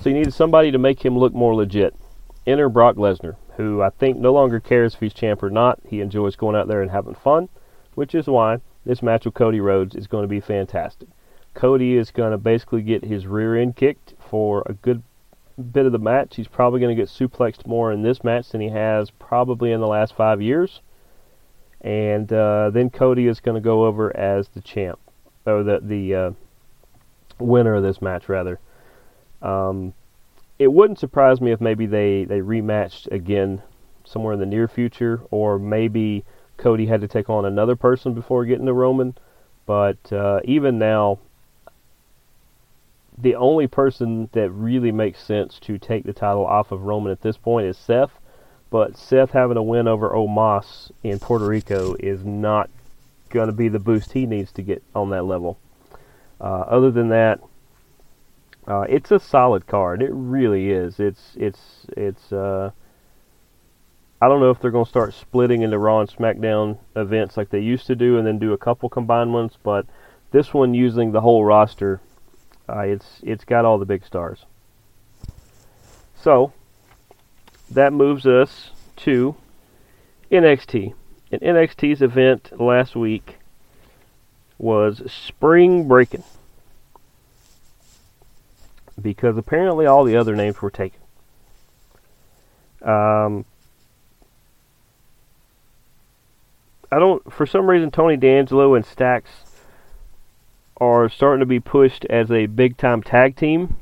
So you needed somebody to make him look more legit. Enter Brock Lesnar, who I think no longer cares if he's champ or not. He enjoys going out there and having fun, which is why this match with Cody Rhodes is going to be fantastic. Cody is going to basically get his rear end kicked for a good bit of the match. He's probably going to get suplexed more in this match than he has probably in the last five years. And uh, then Cody is going to go over as the champ, or the the uh, winner of this match, rather. Um, it wouldn't surprise me if maybe they, they rematched again somewhere in the near future, or maybe Cody had to take on another person before getting to Roman. But uh, even now, the only person that really makes sense to take the title off of Roman at this point is Seth. But Seth having a win over Omos in Puerto Rico is not going to be the boost he needs to get on that level. Uh, other than that, uh, it's a solid card. It really is. It's it's it's. Uh, I don't know if they're going to start splitting into Raw and SmackDown events like they used to do, and then do a couple combined ones. But this one using the whole roster uh, it's it's got all the big stars. So that moves us to NXT. And NXT's event last week was Spring Breaking. Because apparently all the other names were taken. Um, I don't, for some reason, Tony D'Angelo and Stacks are starting to be pushed as a big time tag team.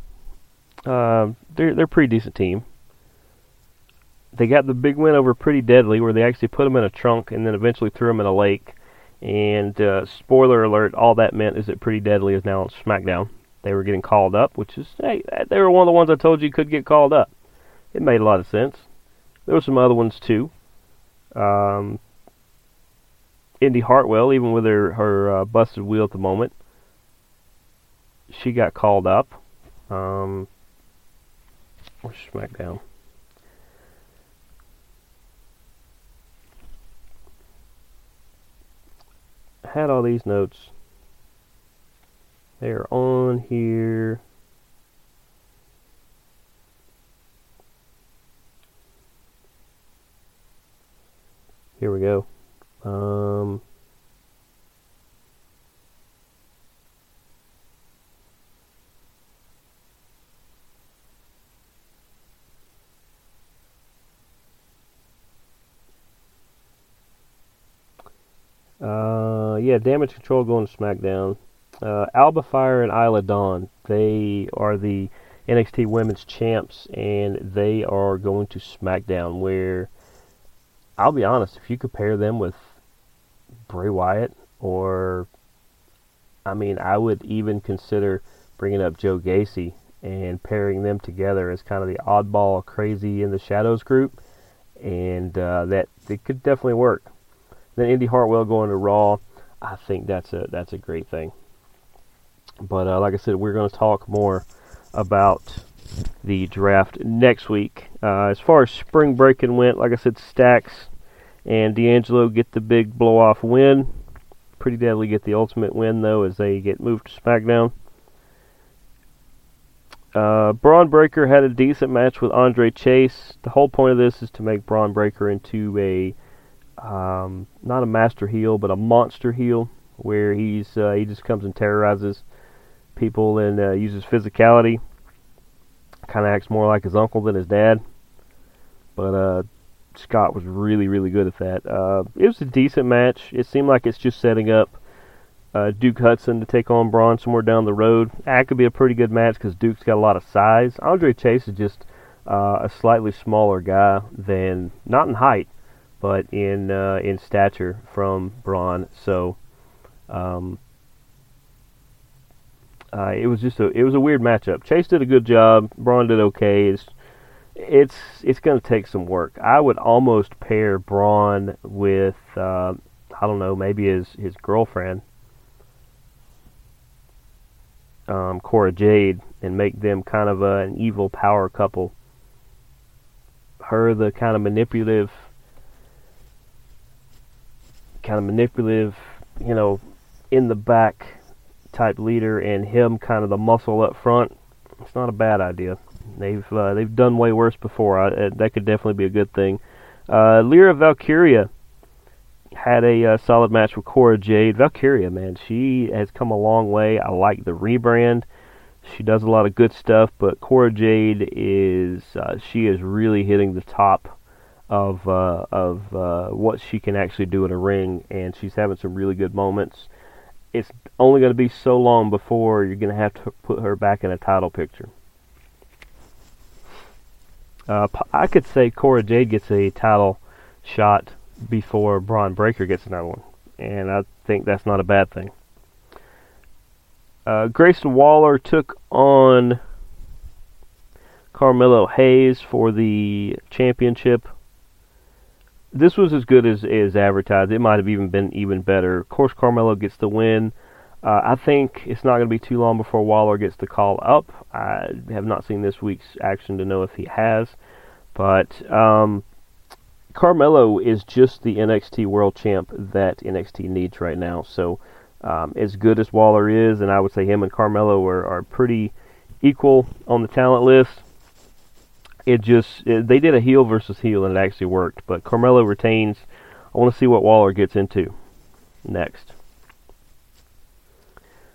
Uh, they're they're a pretty decent team. They got the big win over Pretty Deadly, where they actually put them in a trunk and then eventually threw them in a lake. And uh, spoiler alert, all that meant is that Pretty Deadly is now on SmackDown. They were getting called up, which is hey, they were one of the ones I told you could get called up. It made a lot of sense. There were some other ones too. Um, Indi Hartwell, even with her her uh, busted wheel at the moment, she got called up. Um, where's SmackDown? Had all these notes. They are on here. Here we go. Um, uh, yeah, damage control going to SmackDown. Uh, Alba Fyre and Isla Dawn, they are the NXT Women's Champs, and they are going to SmackDown. Where I'll be honest, if you compare them with Bray Wyatt, or I mean, I would even consider bringing up Joe Gacy and pairing them together as kind of the oddball, crazy in the shadows group, and uh, that it could definitely work. Then Indi Hartwell going to Raw, I think that's a that's a great thing. But uh, like I said, we're going to talk more about the draft next week. Uh, as far as spring breaking went, like I said, Stacks and D'Angelo get the big blow off win. Pretty deadly get the ultimate win though as they get moved to SmackDown. Uh, Bron Breakker had a decent match with Andre Chase. The whole point of this is to make Bron Breakker into a um, not a master heel, but a monster heel, where he's uh, he just comes and terrorizes people and uh, uses physicality. Kind of acts more like his uncle than his dad. But uh, Scott was really, really good at that. Uh, it was a decent match. It seemed like it's just setting up uh, Duke Hudson to take on Bron somewhere down the road. That could be a pretty good match because Duke's got a lot of size. Andre Chase is just uh, a slightly smaller guy than, not in height, but in uh, in stature from Bron. So um, uh, it was just a it was a weird matchup. Chase did a good job. Bron did okay. It's it's it's going to take some work. I would almost pair Bron with uh, I don't know maybe his his girlfriend um, Cora Jade and make them kind of a, an evil power couple. Her the kind of manipulative, kind of manipulative, you know, in the back type leader, and him kind of the muscle up front. It's not a bad idea. They've uh, they've done way worse before. I, uh, that could definitely be a good thing. Uh, Lyra Valkyria had a uh, solid match with Cora Jade. Valkyria, man, she has come a long way. I like the rebrand. She does a lot of good stuff, but Cora Jade is uh, she is really hitting the top of uh, of what she can actually do in a ring, and she's having some really good moments. It's only going to be so long before you're going to have to put her back in a title picture. Uh, I could say Cora Jade gets a title shot before Bron Breakker gets another one, and I think that's not a bad thing. Uh, Grayson Waller took on Carmelo Hayes for the championship. This was as good as, as advertised. It might have even been even better. Of course, Carmelo gets the win. Uh, I think it's not going to be too long before Waller gets the call up. I have not seen this week's action to know if he has, but um, Carmelo is just the NXT World Champ that NXT needs right now. So, um, as good as Waller is, and I would say him and Carmelo are, are pretty equal on the talent list. It just it, they did a heel versus heel, and it actually worked. But Carmelo retains. I want to see what Waller gets into next.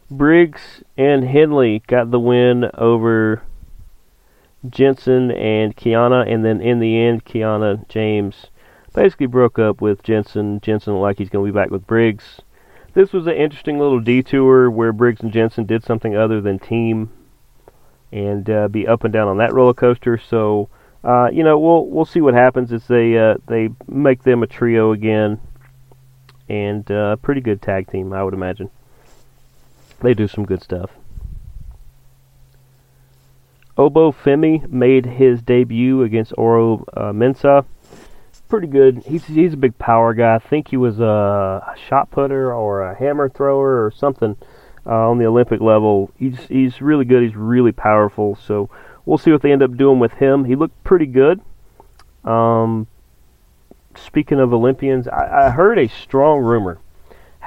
Briggs and Henley got the win over Jensen and Kiana, and then in the end, Kiana James basically broke up with Jensen. Jensen looked like he's going to be back with Briggs. This was an interesting little detour where Briggs and Jensen did something other than team and uh, be up and down on that roller coaster. So, uh, you know, we'll we'll see what happens as they uh, they make them a trio again, and uh, a pretty good tag team, I would imagine. They do some good stuff. Oba Femi made his debut against Oro uh, Mensah. Pretty good. He's he's a big power guy. I think he was a shot putter or a hammer thrower or something uh, on the Olympic level. He's he's really good. He's really powerful. So we'll see what they end up doing with him. He looked pretty good. Um, speaking of Olympians, I, I heard a strong rumor.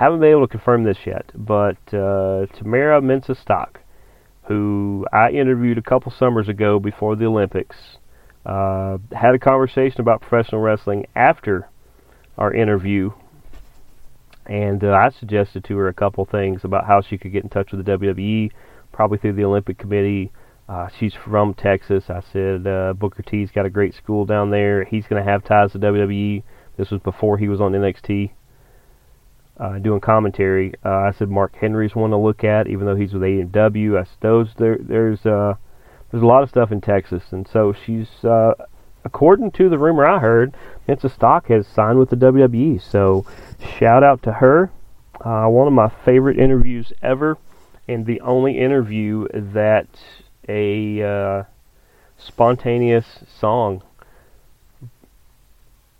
Haven't been able to confirm this yet, but uh, Tamyra Mensah Stock who I interviewed a couple summers ago before the Olympics, uh, had a conversation about professional wrestling after our interview, and uh, I suggested to her a couple things about how she could get in touch with the WWE, probably through the Olympic Committee. Uh, she's from Texas. I said uh, Booker T's got a great school down there. He's going to have ties to WWE. This was before he was on NXT. Uh, doing commentary. Uh, I said Mark Henry's one to look at, even though he's with AEW. I there, there's uh, there's a lot of stuff in Texas, and so she's uh, according to the rumor I heard, Mensah Stock has signed with the WWE. So shout out to her. Uh, one of my favorite interviews ever, and the only interview that a uh, spontaneous song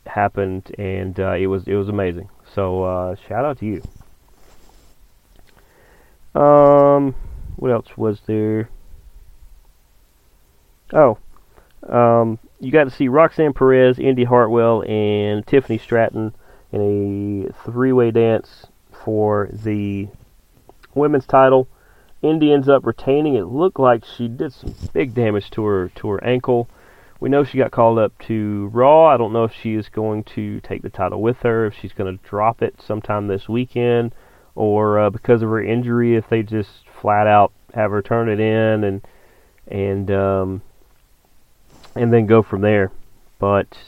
happened, and uh, it was it was amazing. So uh, shout out to you. Um, what else was there? Oh, um, you got to see Roxanne Perez, Indi Hartwell, and Tiffany Stratton in a three-way dance for the women's title. Indi ends up retaining. It looked like she did some big damage to her to her ankle. We know she got called up to Raw. I don't know if she is going to take the title with her, if she's going to drop it sometime this weekend, or uh, because of her injury, if they just flat out have her turn it in and and um, and then go from there. But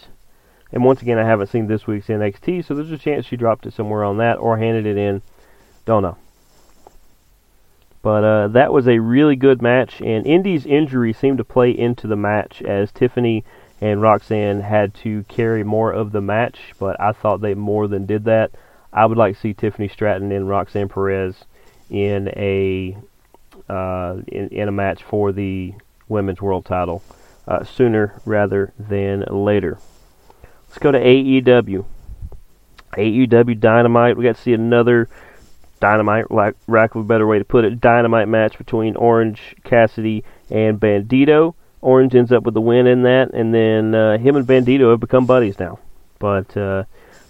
and once again, I haven't seen this week's NXT, so there's a chance she dropped it somewhere on that or handed it in. Don't know. But uh, that was a really good match, and Indi's injury seemed to play into the match as Tiffany and Roxanne had to carry more of the match, but I thought they more than did that. I would like to see Tiffany Stratton and Roxanne Perez in a uh, in, in a match for the women's world title uh, sooner rather than later. Let's go to AEW. AEW Dynamite. We got to see another dynamite, lack, lack of a better way to put it, dynamite match between Orange Cassidy and Bandido. Orange ends up with the win in that, and then uh, him and Bandido have become buddies now. But uh,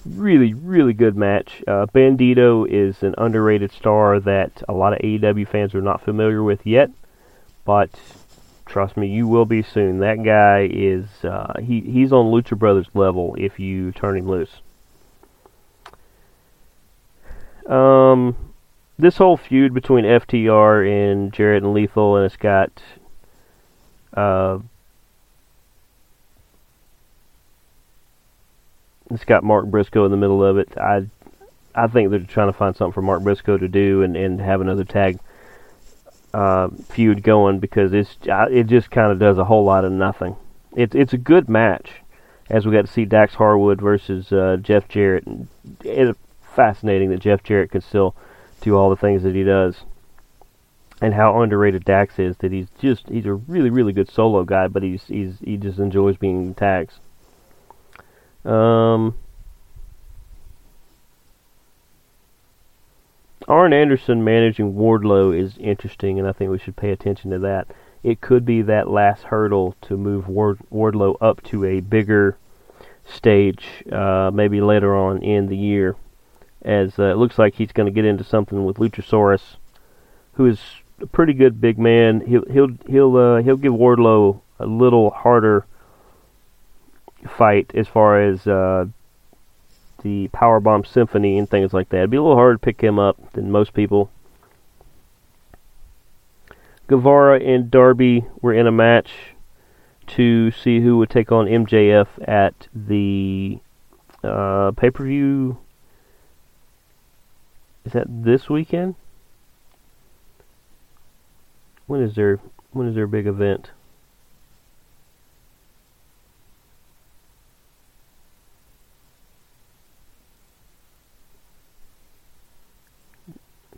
really, really good match. Uh, Bandido is an underrated star that a lot of AEW fans are not familiar with yet, but trust me, you will be soon. That guy is uh, he he's on Lucha Brothers level if you turn him loose. Um, this whole feud between FTR and Jarrett and Lethal, and it's got uh, it's got Mark Briscoe in the middle of it. I I think they're trying to find something for Mark Briscoe to do and, and have another tag uh, feud going because it's it just kind of does a whole lot of nothing. It's it's a good match as we got to see Dax Harwood versus uh, Jeff Jarrett. It's fascinating that Jeff Jarrett can still do all the things that he does, and how underrated Dax is. That he's just he's a really really good solo guy, but he's he's he just enjoys being tags. Um, Arn Anderson managing Wardlow is interesting, and I think we should pay attention to that. It could be that last hurdle to move Ward, Wardlow up to a bigger stage, uh, maybe later on in the year, as uh, it looks like he's going to get into something with Luchasaurus, who is a pretty good big man. He'll he'll he'll uh, he'll give Wardlow a little harder fight as far as uh, the Powerbomb Symphony and things like that. It'd be a little harder to pick him up than most people. Guevara and Darby were in a match to see who would take on MJF at the uh, pay per view. Is that this weekend? When is their when is their big event?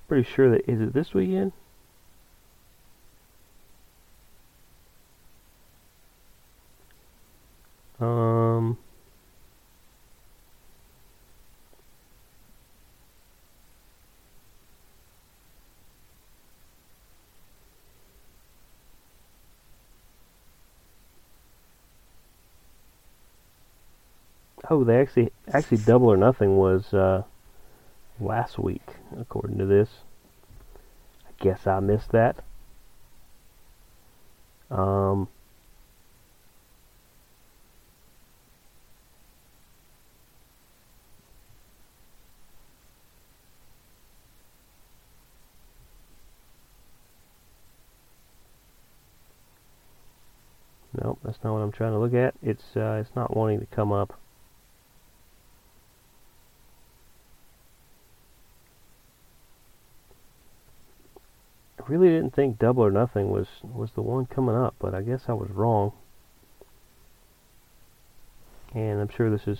Pretty sure that is it this weekend? Um Oh, they actually actually double or nothing was uh, last week, according to this. I guess I missed that. Um, Nope, that's not what I'm trying to look at. It's uh, it's not wanting to come up. Really didn't think Double or Nothing was was the one coming up, but I guess I was wrong. And I'm sure this is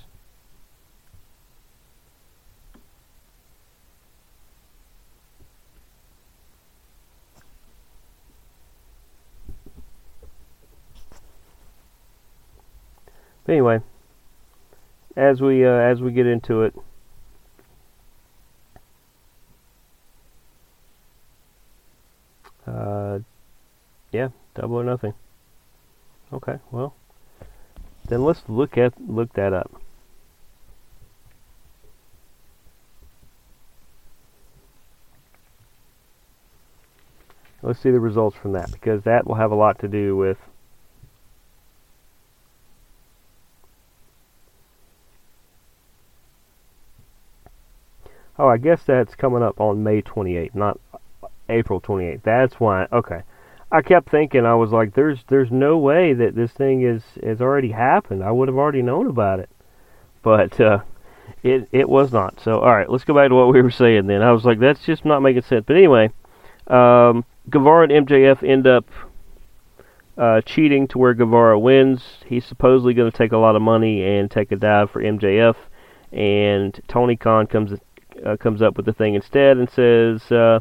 But anyway, as we uh, as we get into it, uh, yeah, double or nothing. Okay, well, then let's look at look that up. Let's see the results from that because that will have a lot to do with Oh, I guess that's coming up on May 28th, not April 28th. That's why. Okay. I kept thinking I was like there's there's no way that this thing is has already happened. I would have already known about it. But uh it it was not. So all right, let's go back to what we were saying then. I was like that's just not making sense. But anyway, um Guevara and MJF end up uh, cheating to where Guevara wins. He's supposedly going to take a lot of money and take a dive for MJF, and Tony Khan comes uh, comes up with the thing instead and says, uh,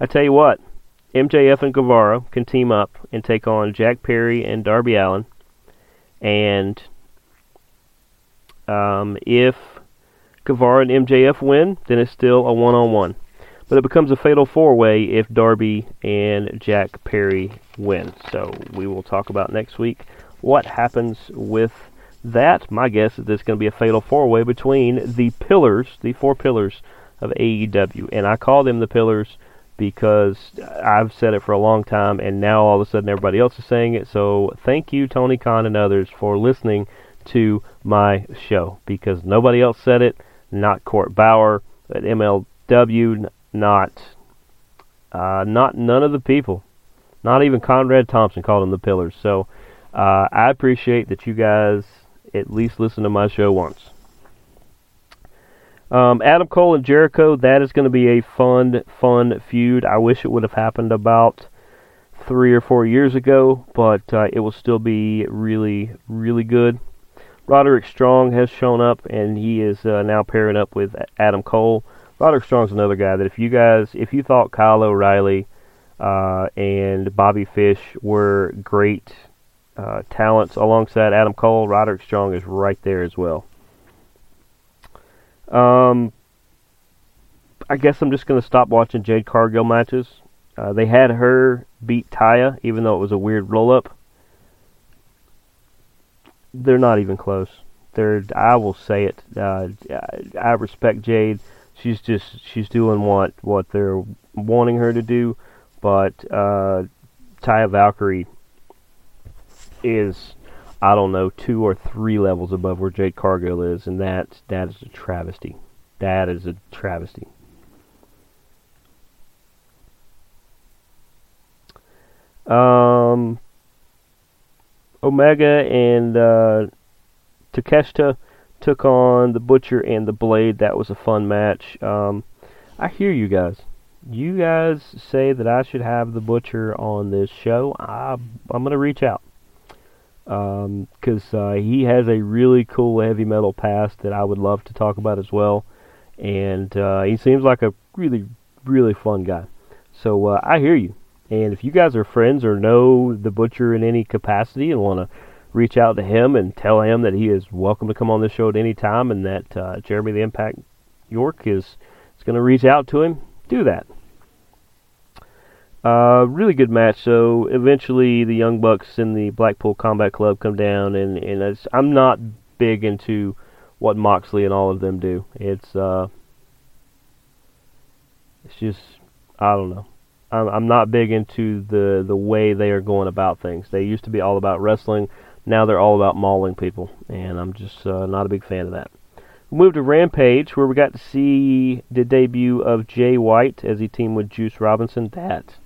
I tell you what, MJF and Guevara can team up and take on Jack Perry and Darby Allin. And um, if Guevara and MJF win, then it's still a one on one. But it becomes a fatal four way if Darby and Jack Perry win. So we will talk about next week what happens with that, my guess is it's going to be a fatal four way between the pillars, the four pillars of AEW. And I call them the pillars because I've said it for a long time, and now all of a sudden everybody else is saying it. So thank you, Tony Khan and others, for listening to my show because nobody else said it, not Court Bauer at MLW, not uh, not none of the people, not even Conrad Thompson called them the pillars. So uh, I appreciate that you guys at least listen to my show once. Um, Adam Cole and Jericho, that is going to be a fun, fun feud. I wish it would have happened about three or four years ago, but uh, it will still be really, really good. Roderick Strong has shown up, and he is uh, now pairing up with Adam Cole. Roderick Strong's another guy that if you guys, if you thought Kyle O'Reilly uh, and Bobby Fish were great uh, talents alongside Adam Cole. Roderick Strong is right there as well. Um, I guess I'm just going to stop watching Jade Cargill matches. Uh, they had her beat Taya, even though it was a weird roll up. They're not even close. They're, I will say it. Uh, I respect Jade. She's just she's doing what what they're wanting her to do, but uh, Taya Valkyrie is I don't know two or three levels above where Jade Cargill is, and that that is a travesty. That is a travesty. Um, Omega and uh, Takeshita took on the Butcher and the Blade. That was a fun match. Um, I hear you guys. You guys say that I should have the Butcher on this show. I, I'm going to reach out because um, uh, he has a really cool heavy metal past that I would love to talk about as well, and uh, he seems like a really really fun guy. So uh, I hear you, and if you guys are friends or know the butcher in any capacity and want to reach out to him and tell him that he is welcome to come on this show at any time, and that uh, Jeremy the Impact York is is going to reach out to him, do that. Uh, really good match. So eventually, the Young Bucks and the Blackpool Combat Club come down, and and I'm not big into what Moxley and all of them do. It's uh, it's just I don't know. I'm I'm not big into the the way they are going about things. They used to be all about wrestling. Now they're all about mauling people, and I'm just uh, not a big fan of that. We moved to Rampage, where we got to see the debut of Jay White as he teamed with Juice Robinson. That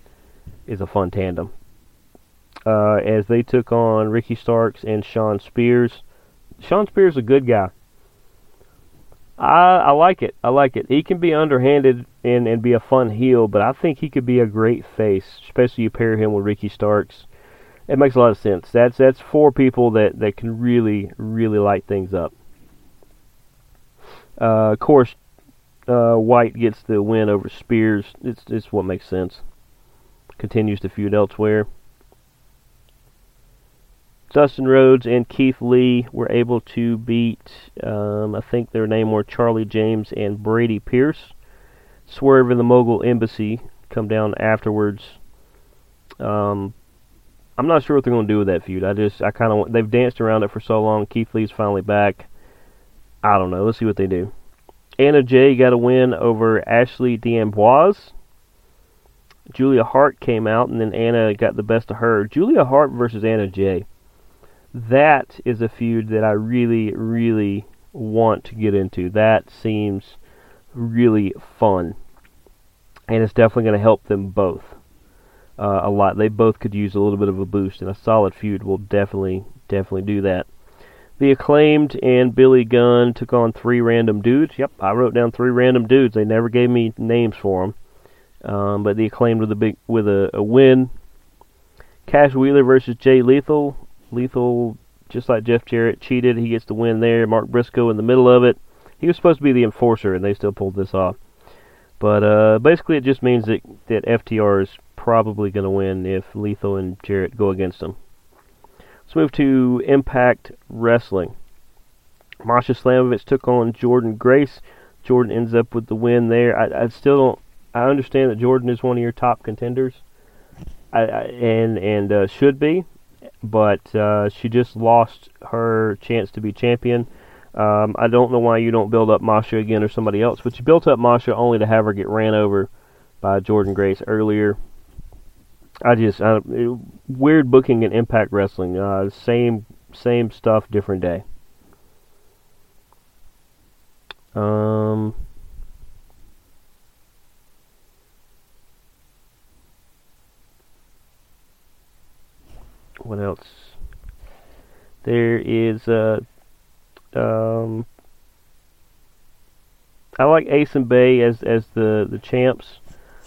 is a fun tandem. Uh, as they took on Ricky Starks and Shawn Spears. Shawn Spears is a good guy. I I like it. I like it. He can be underhanded and and be a fun heel, but I think he could be a great face, especially you pair him with Ricky Starks. It makes a lot of sense. That's that's four people that that can really really light things up. Uh, of course, uh, White gets the win over Spears. It's it's what makes sense. Continues to feud elsewhere. Dustin Rhodes and Keith Lee were able to beat, um, I think their name were Charlie James and Brady Pierce. Swerve and the Mogul Embassy come down afterwards. Um, I'm not sure what they're going to do with that feud. I just, I kind of, they've danced around it for so long. Keith Lee's finally back. I don't know. Let's see what they do. Anna Jay got a win over Ashley D'Amboise. Julia Hart came out, and then Anna got the best of her. Julia Hart versus Anna Jay that is a feud that I really, really want to get into. That seems really fun. And it's definitely going to help them both uh, a lot. They both could use a little bit of a boost, and a solid feud will definitely, definitely do that. The acclaimed and Billy Gunn took on three random dudes. Yep, I wrote down three random dudes. They never gave me names for them, um, but the acclaimed with a big with a, a win. Cash Wheeler versus Jay Lethal. Lethal, just like Jeff Jarrett, cheated. He gets the win there. Mark Briscoe in the middle of it. He was supposed to be the enforcer, and they still pulled this off. But uh, basically, it just means that, that FTR is probably going to win if Lethal and Jarrett go against them. Let's move to Impact Wrestling. Masha Slamovich took on Jordynne Grace. Jordynne ends up with the win there. I, I still don't. I understand that Jordynne is one of your top contenders, I, I, and and uh, should be but uh, she just lost her chance to be champion. Um, I don't know why you don't build up Masha again or somebody else, but you built up Masha only to have her get ran over by Jordynne Grace earlier. I just I, weird booking in Impact Wrestling. Uh, same same stuff, different day. Um, what else? There is uh, um, I like Ace and Bey as as the the champs.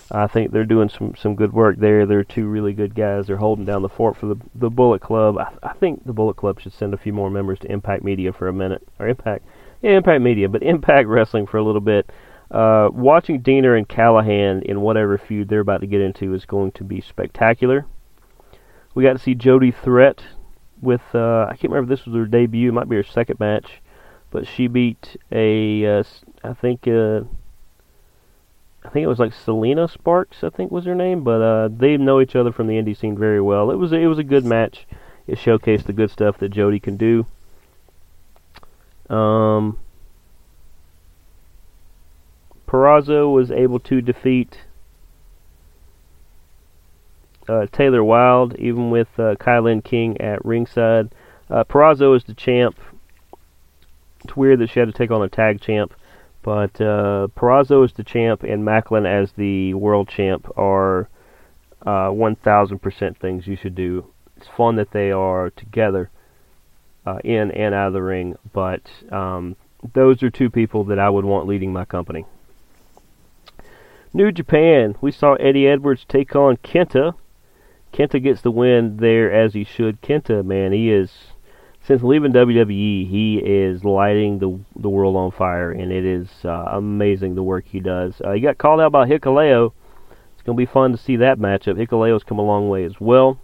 I think they're doing some some good work there. They're two really good guys. They're holding down the fort for the the Bullet Club. I, I think the Bullet Club should send a few more members to Impact Media for a minute, or Impact, yeah, Impact Media, but Impact Wrestling for a little bit. Uh, watching Deaner and Callihan in whatever feud they're about to get into is going to be spectacular. We got to see Jody Threat with uh, I can't remember if this was her debut. It might be her second match, but she beat a uh, I think uh, I think it was like Selena Sparks. I think was her name, but uh, they know each other from the indie scene very well. It was it was a good match. It showcased the good stuff that Jody can do. Um, Purrazzo was able to defeat Taylor Wilde, even with uh, KiLynn King at ringside. Uh, Purrazzo is the champ. It's weird that she had to take on a tag champ, but uh, Purrazzo is the champ and Maclin as the world champ are uh, 1,000% things you should do. It's fun that they are together uh, in and out of the ring, but um, those are two people that I would want leading my company. New Japan, we saw Eddie Edwards take on Kenta Kenta gets the win there as he should. Kenta, man, he is since leaving WWE, he is lighting the the world on fire, and it is uh, amazing the work he does. Uh, he got called out by Hikuleo. It's going to be fun to see that matchup. Hikuleo's come a long way as well.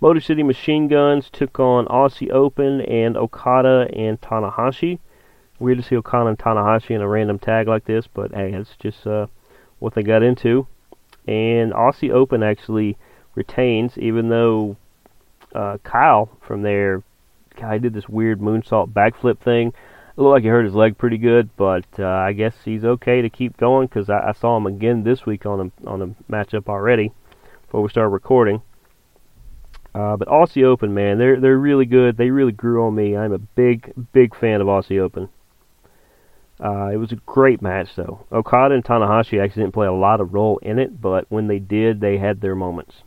Motor City Machine Guns took on Aussie Open and Okada and Tanahashi. Weird to see Okada and Tanahashi in a random tag like this, but hey, it's just uh, what they got into. And Aussie Open actually retains, even though uh, Kyle from there, guy did this weird moonsault backflip thing. It looked like he hurt his leg pretty good, but uh, I guess he's okay to keep going because I, I, saw him again this week on a on a matchup already before we started recording. Uh, but Aussie Open, man, they're they're really good. They really grew on me. I'm a big big fan of Aussie Open. Uh, it was a great match, though. Okada and Tanahashi actually didn't play a lot of role in it, but when they did, they had their moments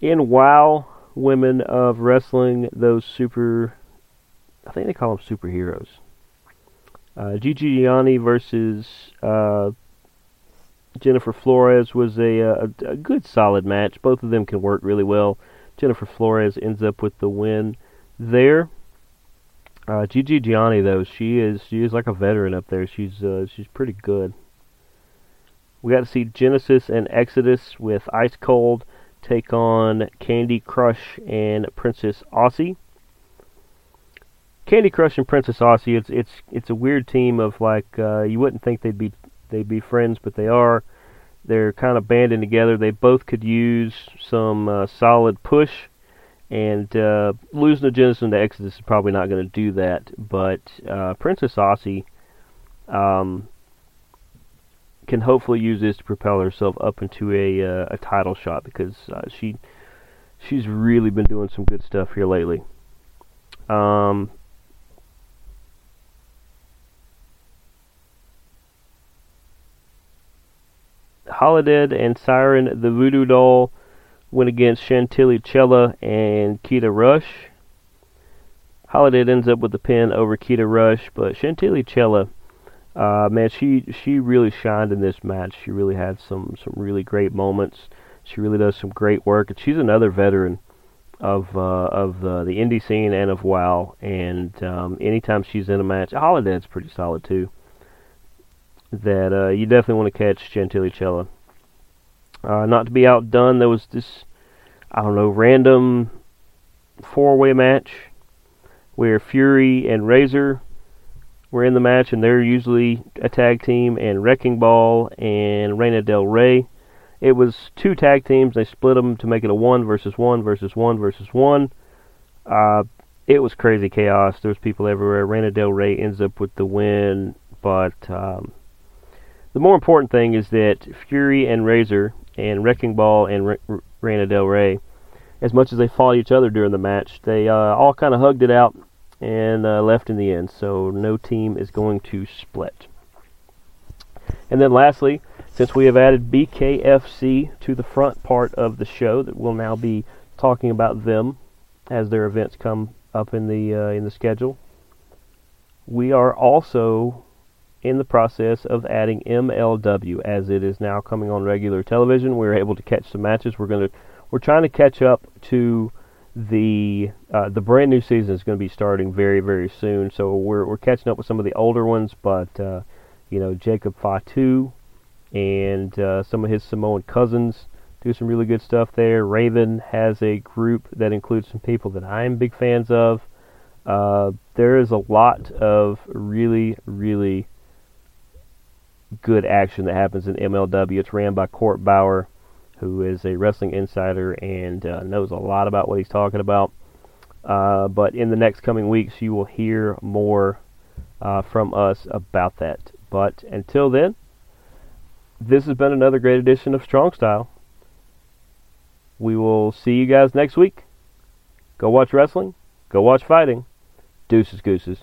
in WoW Women of Wrestling, those super, I think they call them superheroes. Uh, Gigi Gianni versus uh, Jennifer Flores was a, a, a good solid match. Both of them can work really well. Jennifer Flores ends up with the win there. Uh, Gigi Gianni though, she is she is like a veteran up there. She's uh, she's pretty good. We got to see Genesis and Exodus with Ice Cold take on Candy Crush and Princess Aussie. Candy Crush and Princess Aussie, it's it's it's a weird team of like uh, you wouldn't think they'd be they'd be friends, but they are. They're kind of banding together. They both could use some uh, solid push, and uh, losing to Genesis and Exodus is probably not going to do that. But uh, Princess Aussie um, can hopefully use this to propel herself up into a uh, a title shot because uh, she she's really been doing some good stuff here lately. Um, and Siren the Voodoo Doll went against Chantilly Chella and Kita Rush. Holidead ends up with the pin over Kita Rush, but Chantilly Chella, uh, man, she she really shined in this match. She really had some some really great moments. She really does some great work, and she's another veteran of uh, of the, the indie scene and of WoW. And um, anytime she's in a match, Holidead's pretty solid too that uh, you definitely want to catch Chantilly Chella. Uh, not to be outdone, there was this, I don't know, random four-way match where Fury and Razor were in the match, and they're usually a tag team, and Wrecking Ball and Reina Del Rey. It was two tag teams. They split them to make it a one versus one versus one versus one. Uh, it was crazy chaos. There was people everywhere. Reina Del Rey ends up with the win, but um, the more important thing is that Fury and Razor and Wrecking Ball and R- Reina Del Rey, as much as they fought each other during the match, they uh, all kind of hugged it out and uh, left in the end. So no team is going to split. And then lastly, since we have added BKFC to the front part of the show, that we'll now be talking about them as their events come up in the uh, in the schedule. We are also in the process of adding MLW as it is now coming on regular television. We're able to catch some matches. We're going to we're trying to catch up to the uh, the brand new season is going to be starting very very soon. So we're we're catching up with some of the older ones, but uh, you know Jacob Fatu and uh, some of his Samoan cousins do some really good stuff there. Raven has a group that includes some people that I am big fans of. Uh, there is a lot of really really good action that happens in MLW. It's ran by Court Bauer, who is a wrestling insider and uh, knows a lot about what he's talking about. Uh, but in the next coming weeks, you will hear more uh, from us about that. But until then, this has been another great edition of Strong Style. We will see you guys next week. Go watch wrestling. Go watch fighting. Deuces, gooses.